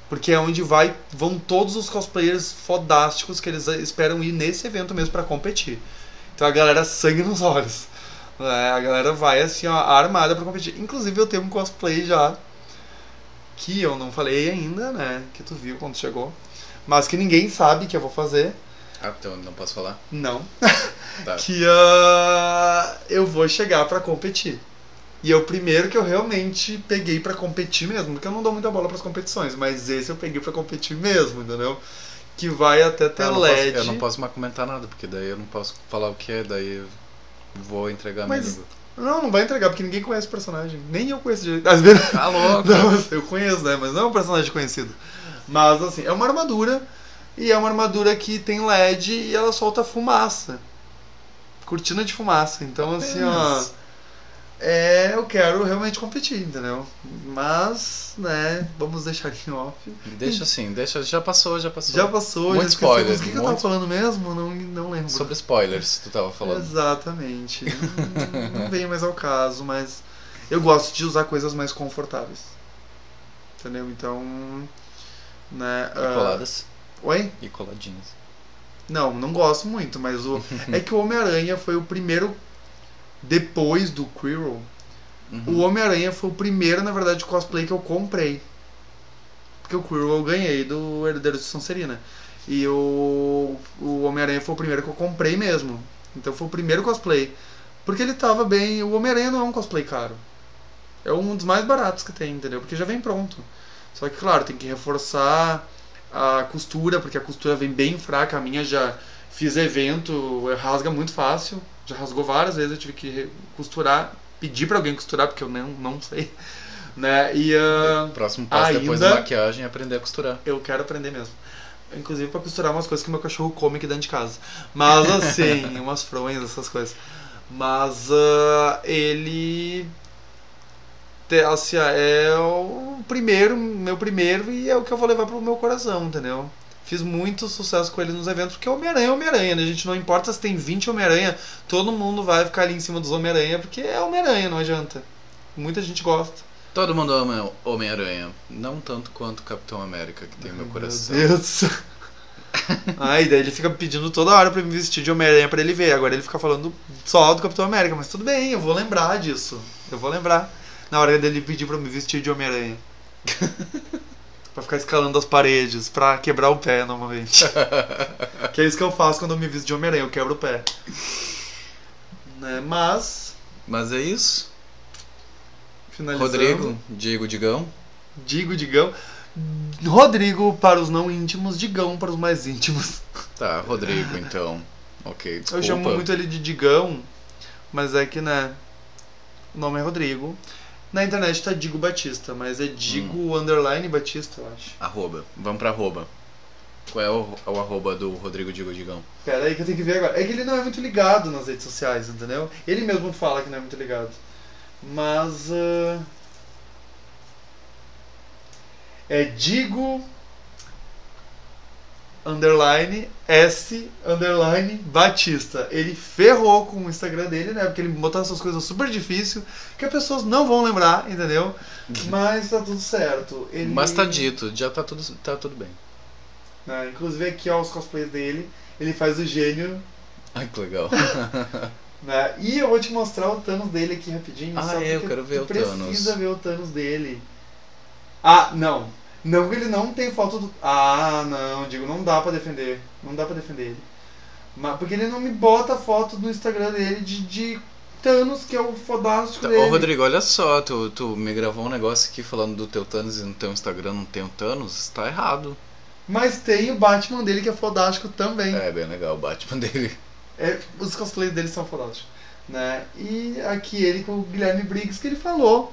Porque é onde vai, vão todos os cosplayers fodásticos que eles esperam ir nesse evento mesmo pra competir. Então a galera sangue nos olhos. né? A galera vai assim, ó, armada pra competir. Inclusive eu tenho um cosplay já que eu não falei ainda, né? Que tu viu quando chegou. Mas que ninguém sabe que eu vou fazer. Ah, então não posso falar? Não. Tá. Que ah, eu vou chegar pra competir. E é o primeiro que eu realmente peguei pra competir mesmo, porque eu não dou muita bola pras competições, mas esse eu peguei pra competir mesmo, entendeu? Que vai até ter eu, não posso, LED. eu não posso mais comentar nada, porque daí eu não posso falar o que é, daí vou entregar Mas- minha língua. Não, não vai entregar, porque ninguém conhece o personagem. Nem eu conheço direito. Às vezes. Tá louco. Não, eu conheço, né? Mas não é um personagem conhecido. Mas assim, é uma armadura. E é uma armadura que tem LED e ela solta fumaça. Cortina de fumaça. Então, assim, ó. É, eu quero realmente competir, entendeu? Mas, né, vamos deixar aqui em off. Deixa assim, deixa, já passou, já passou. Já passou, Muito já spoiler, O que, que eu tava muito- falando mesmo? Não, não lembro. Sobre spoilers, tu tava falando. Exatamente. não, não vem mais ao caso, mas eu gosto de usar coisas mais confortáveis. Entendeu? Então. Né, E coladas Oi? e coladinhas. Não, não gosto muito, mas o. é que o Homem-Aranha foi o primeiro. Depois do Quirrell. Uhum. O Homem-Aranha foi o primeiro, na verdade, cosplay que eu comprei. Porque o Quirrell eu ganhei do Herdeiro de Sonserina. E o, o Homem-Aranha foi o primeiro que eu comprei mesmo. Então foi o primeiro cosplay. Porque ele tava bem. O Homem-Aranha não é um cosplay caro. É um dos mais baratos que tem, entendeu? Porque já vem pronto. Só que, claro, tem que reforçar a costura, porque a costura vem bem fraca. A minha já fiz evento, rasga muito fácil. Já rasgou várias vezes, eu tive que costurar, pedir pra alguém costurar, porque eu não, não sei. Né? E ah, Próximo passo depois da ainda- maquiagem é aprender a costurar. eu quero aprender mesmo. Inclusive pra costurar umas coisas que meu cachorro come aqui dentro de casa. Mas assim, umas fronhas, essas coisas. Mas ah, ele. Assim, é o primeiro, meu primeiro, e é o que eu vou levar pro meu coração, entendeu? Fiz muito sucesso com ele nos eventos, porque Homem-Aranha é Homem-Aranha, né? A gente não importa se tem 20 Homem-Aranha, todo mundo vai ficar ali em cima dos Homem-Aranha, porque é Homem-Aranha, não adianta. Muita gente gosta. Todo mundo ama Homem-Aranha. Não tanto quanto Capitão América, que tem meu coração. Meu Deus. Ai, daí ele fica pedindo toda hora pra me vestir de Homem-Aranha pra ele ver. Agora ele fica falando só do Capitão América, mas tudo bem, eu vou lembrar disso. Eu vou lembrar. Na hora dele pedir pra me vestir de Homem-Aranha. pra ficar escalando as paredes, pra quebrar o pé normalmente. que é isso que eu faço quando eu me visto de Homem-Aranha, eu quebro o pé. Né, Mas, Mas é isso. finalizando. Rodrigo, Diego, Digão. Digo, digão. Rodrigo para os não íntimos, digão para os mais íntimos. Tá, Rodrigo, então. Ok, desculpa. Eu chamo muito ele de Digão, mas é que, né? O nome é Rodrigo. Na internet tá Digo Batista, mas é Digo Hum. underline Batista, eu acho. Arroba. Vamos pra arroba. Qual é o, o arroba do Rodrigo Diego Digão? Pera aí que eu tenho que ver agora. É que ele não é muito ligado nas redes sociais, entendeu? Ele mesmo fala que não é muito ligado. Mas. ah, É Digo. Underline S underline Batista. Ele ferrou com o Instagram dele, né? Porque ele botou essas coisas super difíceis que as pessoas não vão lembrar, entendeu? Mas tá tudo certo. Ele... Mas tá dito, já tá tudo, tá tudo bem. né, inclusive aqui, ó, os cosplays dele. Ele faz o gênio Ai, que legal. Né? E eu vou te mostrar o Thanos dele aqui rapidinho. Ah, é, eu quero ver o Thanos. precisa ver o Thanos dele. Ah, não. Não, ele não tem foto do. Ah, não, digo, não dá pra defender. Não dá pra defender ele. Mas, porque ele não me bota foto do Instagram dele de, de Thanos, que é o fodástico Tá, dele. Ô, Rodrigo, olha só, tu, tu me gravou um negócio aqui falando do teu Thanos e no teu Instagram não tem o Thanos? Tá errado. Mas tem o Batman dele, que é fodástico também. É, bem legal o Batman dele. É, os cosplays dele são fodásticos. Né? E aqui ele com o Guilherme Briggs que ele falou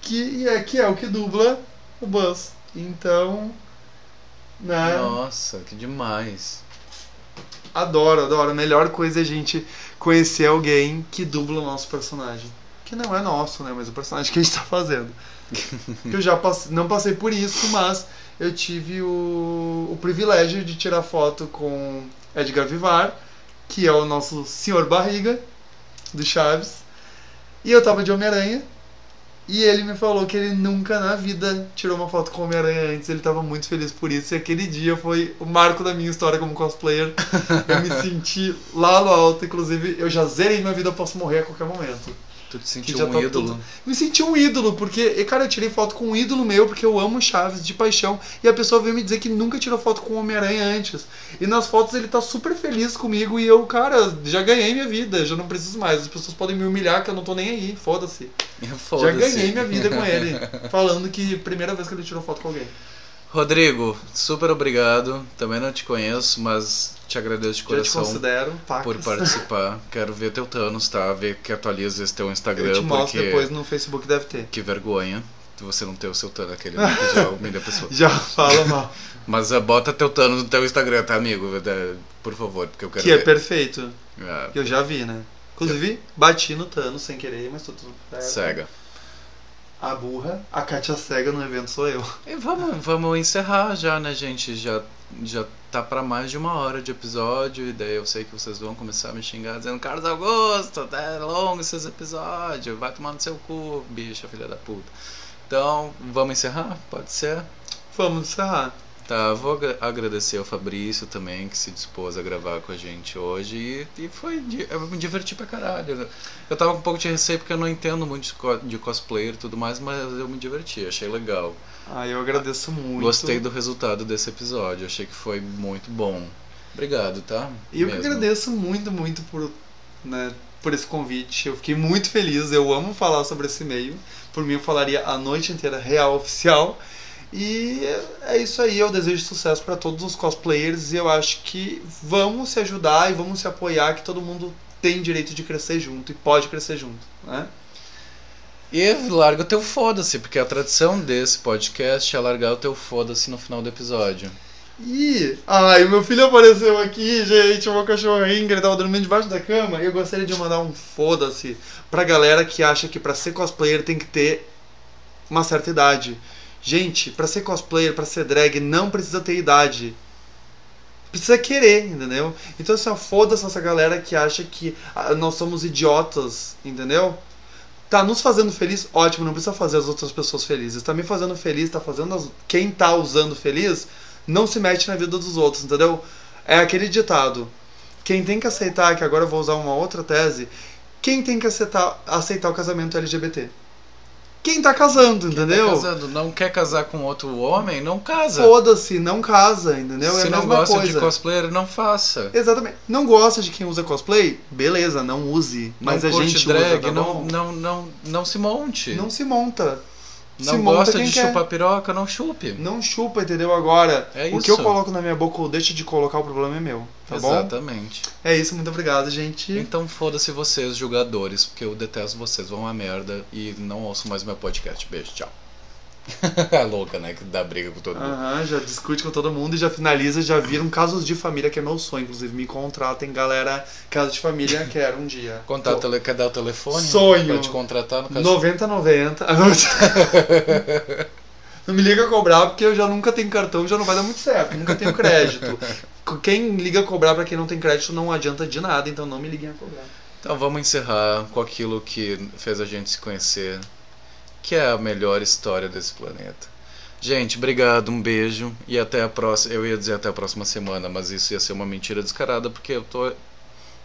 que é, que é o que dubla o Buzz. Então, né? Nossa, que demais. Adoro, adoro. A melhor coisa é a gente conhecer alguém que dubla o nosso personagem. Que não é nosso, né? Mas o personagem que a gente tá fazendo. eu já passei, não passei por isso, mas eu tive o, o privilégio de tirar foto com Edgar Vivar, que é o nosso senhor barriga do Chaves. E eu tava de Homem-Aranha. E ele me falou que ele nunca na vida tirou uma foto com o Homem-Aranha antes. Ele tava muito feliz por isso. E aquele dia foi o marco da minha história como cosplayer. Eu me senti lá no alto. Inclusive, eu já zerei minha vida, posso morrer a qualquer momento. Tu te sentiu já um tá ídolo. tudo- Me senti um ídolo, porque, cara, eu tirei foto com um ídolo meu, porque eu amo Chaves de paixão. E a pessoa veio me dizer que nunca tirou foto com o Homem-Aranha antes. E nas fotos ele tá super feliz comigo e eu, cara, já ganhei minha vida, já não preciso mais. As pessoas podem me humilhar que eu não tô nem aí, foda-se. Já Foda-se. ganhei minha vida com ele. falando que primeira vez que ele tirou foto com alguém. Rodrigo, super obrigado. Também não te conheço, mas te agradeço de Já te coração considero, pacas. por participar. Quero ver teu Thanos, tá? Ver que atualiza esse teu Instagram, Eu te mostro porque depois no Facebook, deve ter. que vergonha de você não ter o seu Thanos, aquele que já humilha a pessoa. Já fala mal. Mas ah, bota teu Thanos no teu Instagram, tá, amigo? É, Por favor, porque eu quero Que é ver. perfeito. É, Que eu já vi, né? Inclusive, bati no Thanos sem querer, mas tudo cega. A burra, a Kátia cega no evento sou eu. E vamos, vamos encerrar já, né, gente? Já, já tá pra mais de uma hora de episódio, e daí eu sei que vocês vão começar a me xingar dizendo Carlos Augusto, tá longo esses episódios, vai tomar no seu cu, bicha, filha da puta. Então, vamos encerrar? Pode ser? Vamos encerrar. Tá, vou agra- agradecer ao Fabrício também, que se dispôs a gravar com a gente hoje. E, e foi. Eu me diverti pra caralho. Eu tava com um pouco de receio porque eu não entendo muito de co- de cosplayer e tudo mais, mas eu me diverti, achei legal. Ah, eu agradeço muito. Gostei do resultado desse episódio, achei que foi muito bom. Obrigado, tá? E eu que agradeço muito, muito por, né, por esse convite. Eu fiquei muito feliz. Eu amo falar sobre esse meio. Por mim, eu falaria a noite inteira real oficial. E é isso aí. Eu desejo sucesso para todos os cosplayers. E eu acho que vamos se ajudar e vamos se apoiar. Que todo mundo tem direito de crescer junto e pode crescer junto. Né? E larga o teu foda-se, porque a tradição desse podcast é largar o teu foda-se no final do episódio. Ih, ai, meu filho apareceu aqui, gente, o meu cachorrinho, ele tava dormindo debaixo da cama. E eu gostaria de mandar um foda-se pra galera que acha que pra ser cosplayer tem que ter uma certa idade. Gente, pra ser cosplayer, pra ser drag, não precisa ter idade. Precisa querer, entendeu? Então, assim, foda-se essa galera que acha que ah, nós somos idiotas, entendeu? Tá nos fazendo feliz, ótimo, não precisa fazer as outras pessoas felizes. Tá me fazendo feliz, tá fazendo as... quem tá usando feliz, não se mete na vida dos outros, entendeu? É aquele ditado. Quem tem que aceitar, que agora eu vou usar uma outra tese, quem tem que aceitar, aceitar o casamento LGBT? Quem tá casando, entendeu? Tá casando, não quer casar com outro homem, não casa. Foda-se, não casa, entendeu? é Se a não gosta coisa. de cosplayer, não faça. Exatamente. Não gosta de quem usa cosplay? Beleza, não use. Mas não a gente drag, usa, tá não, não, não, não se monte. Não se monta. Não gosta de quer. chupar piroca, não chupe. Não chupa, entendeu? Agora, É o que eu coloco na minha boca ou deixo de colocar, o problema é meu. Tá bom? Exatamente. É isso, muito obrigado, gente. Então foda-se vocês, julgadores, porque eu detesto vocês, vão a merda e não ouço mais meu podcast. Beijo, tchau. a louca, né? Que dá briga com todo mundo. Aham, já discute com todo mundo e já finaliza, já viram casos de família, que é meu sonho. Inclusive, me contratem, galera, casa de família, quero um dia. Contar tele... Quer dar o telefone? Sonho. Pra te contratar no caso. 9090. Não me liga a cobrar porque eu já nunca tenho cartão, já não vai dar muito certo. Nunca tenho crédito. Quem liga a cobrar pra quem não tem crédito não adianta de nada, então não me liguem a cobrar. Então vamos encerrar com aquilo que fez a gente se conhecer, que é a melhor história desse planeta. Gente, obrigado, um beijo e até a próxima. Eu ia dizer até a próxima semana, mas isso ia ser uma mentira descarada porque eu tô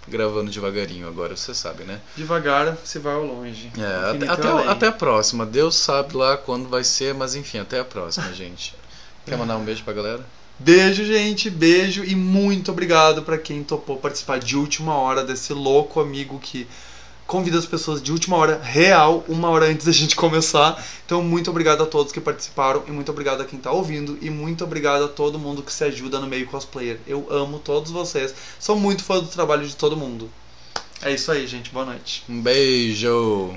gravando devagarinho agora, você sabe, né? Devagar se vai ao longe. É, até, até, Definitivamente. até a próxima. Deus sabe lá quando vai ser, mas enfim, até a próxima, gente. Quer mandar um beijo pra galera? Beijo, gente, beijo e muito obrigado pra quem topou participar de última hora desse louco amigo que convida as pessoas de última hora, real, uma hora antes da gente começar. Então, muito obrigado a todos que participaram e muito obrigado a quem tá ouvindo e muito obrigado a todo mundo que se ajuda no meio cosplayer. Eu amo todos vocês, sou muito fã do trabalho de todo mundo. É isso aí, gente, boa noite. Um beijo!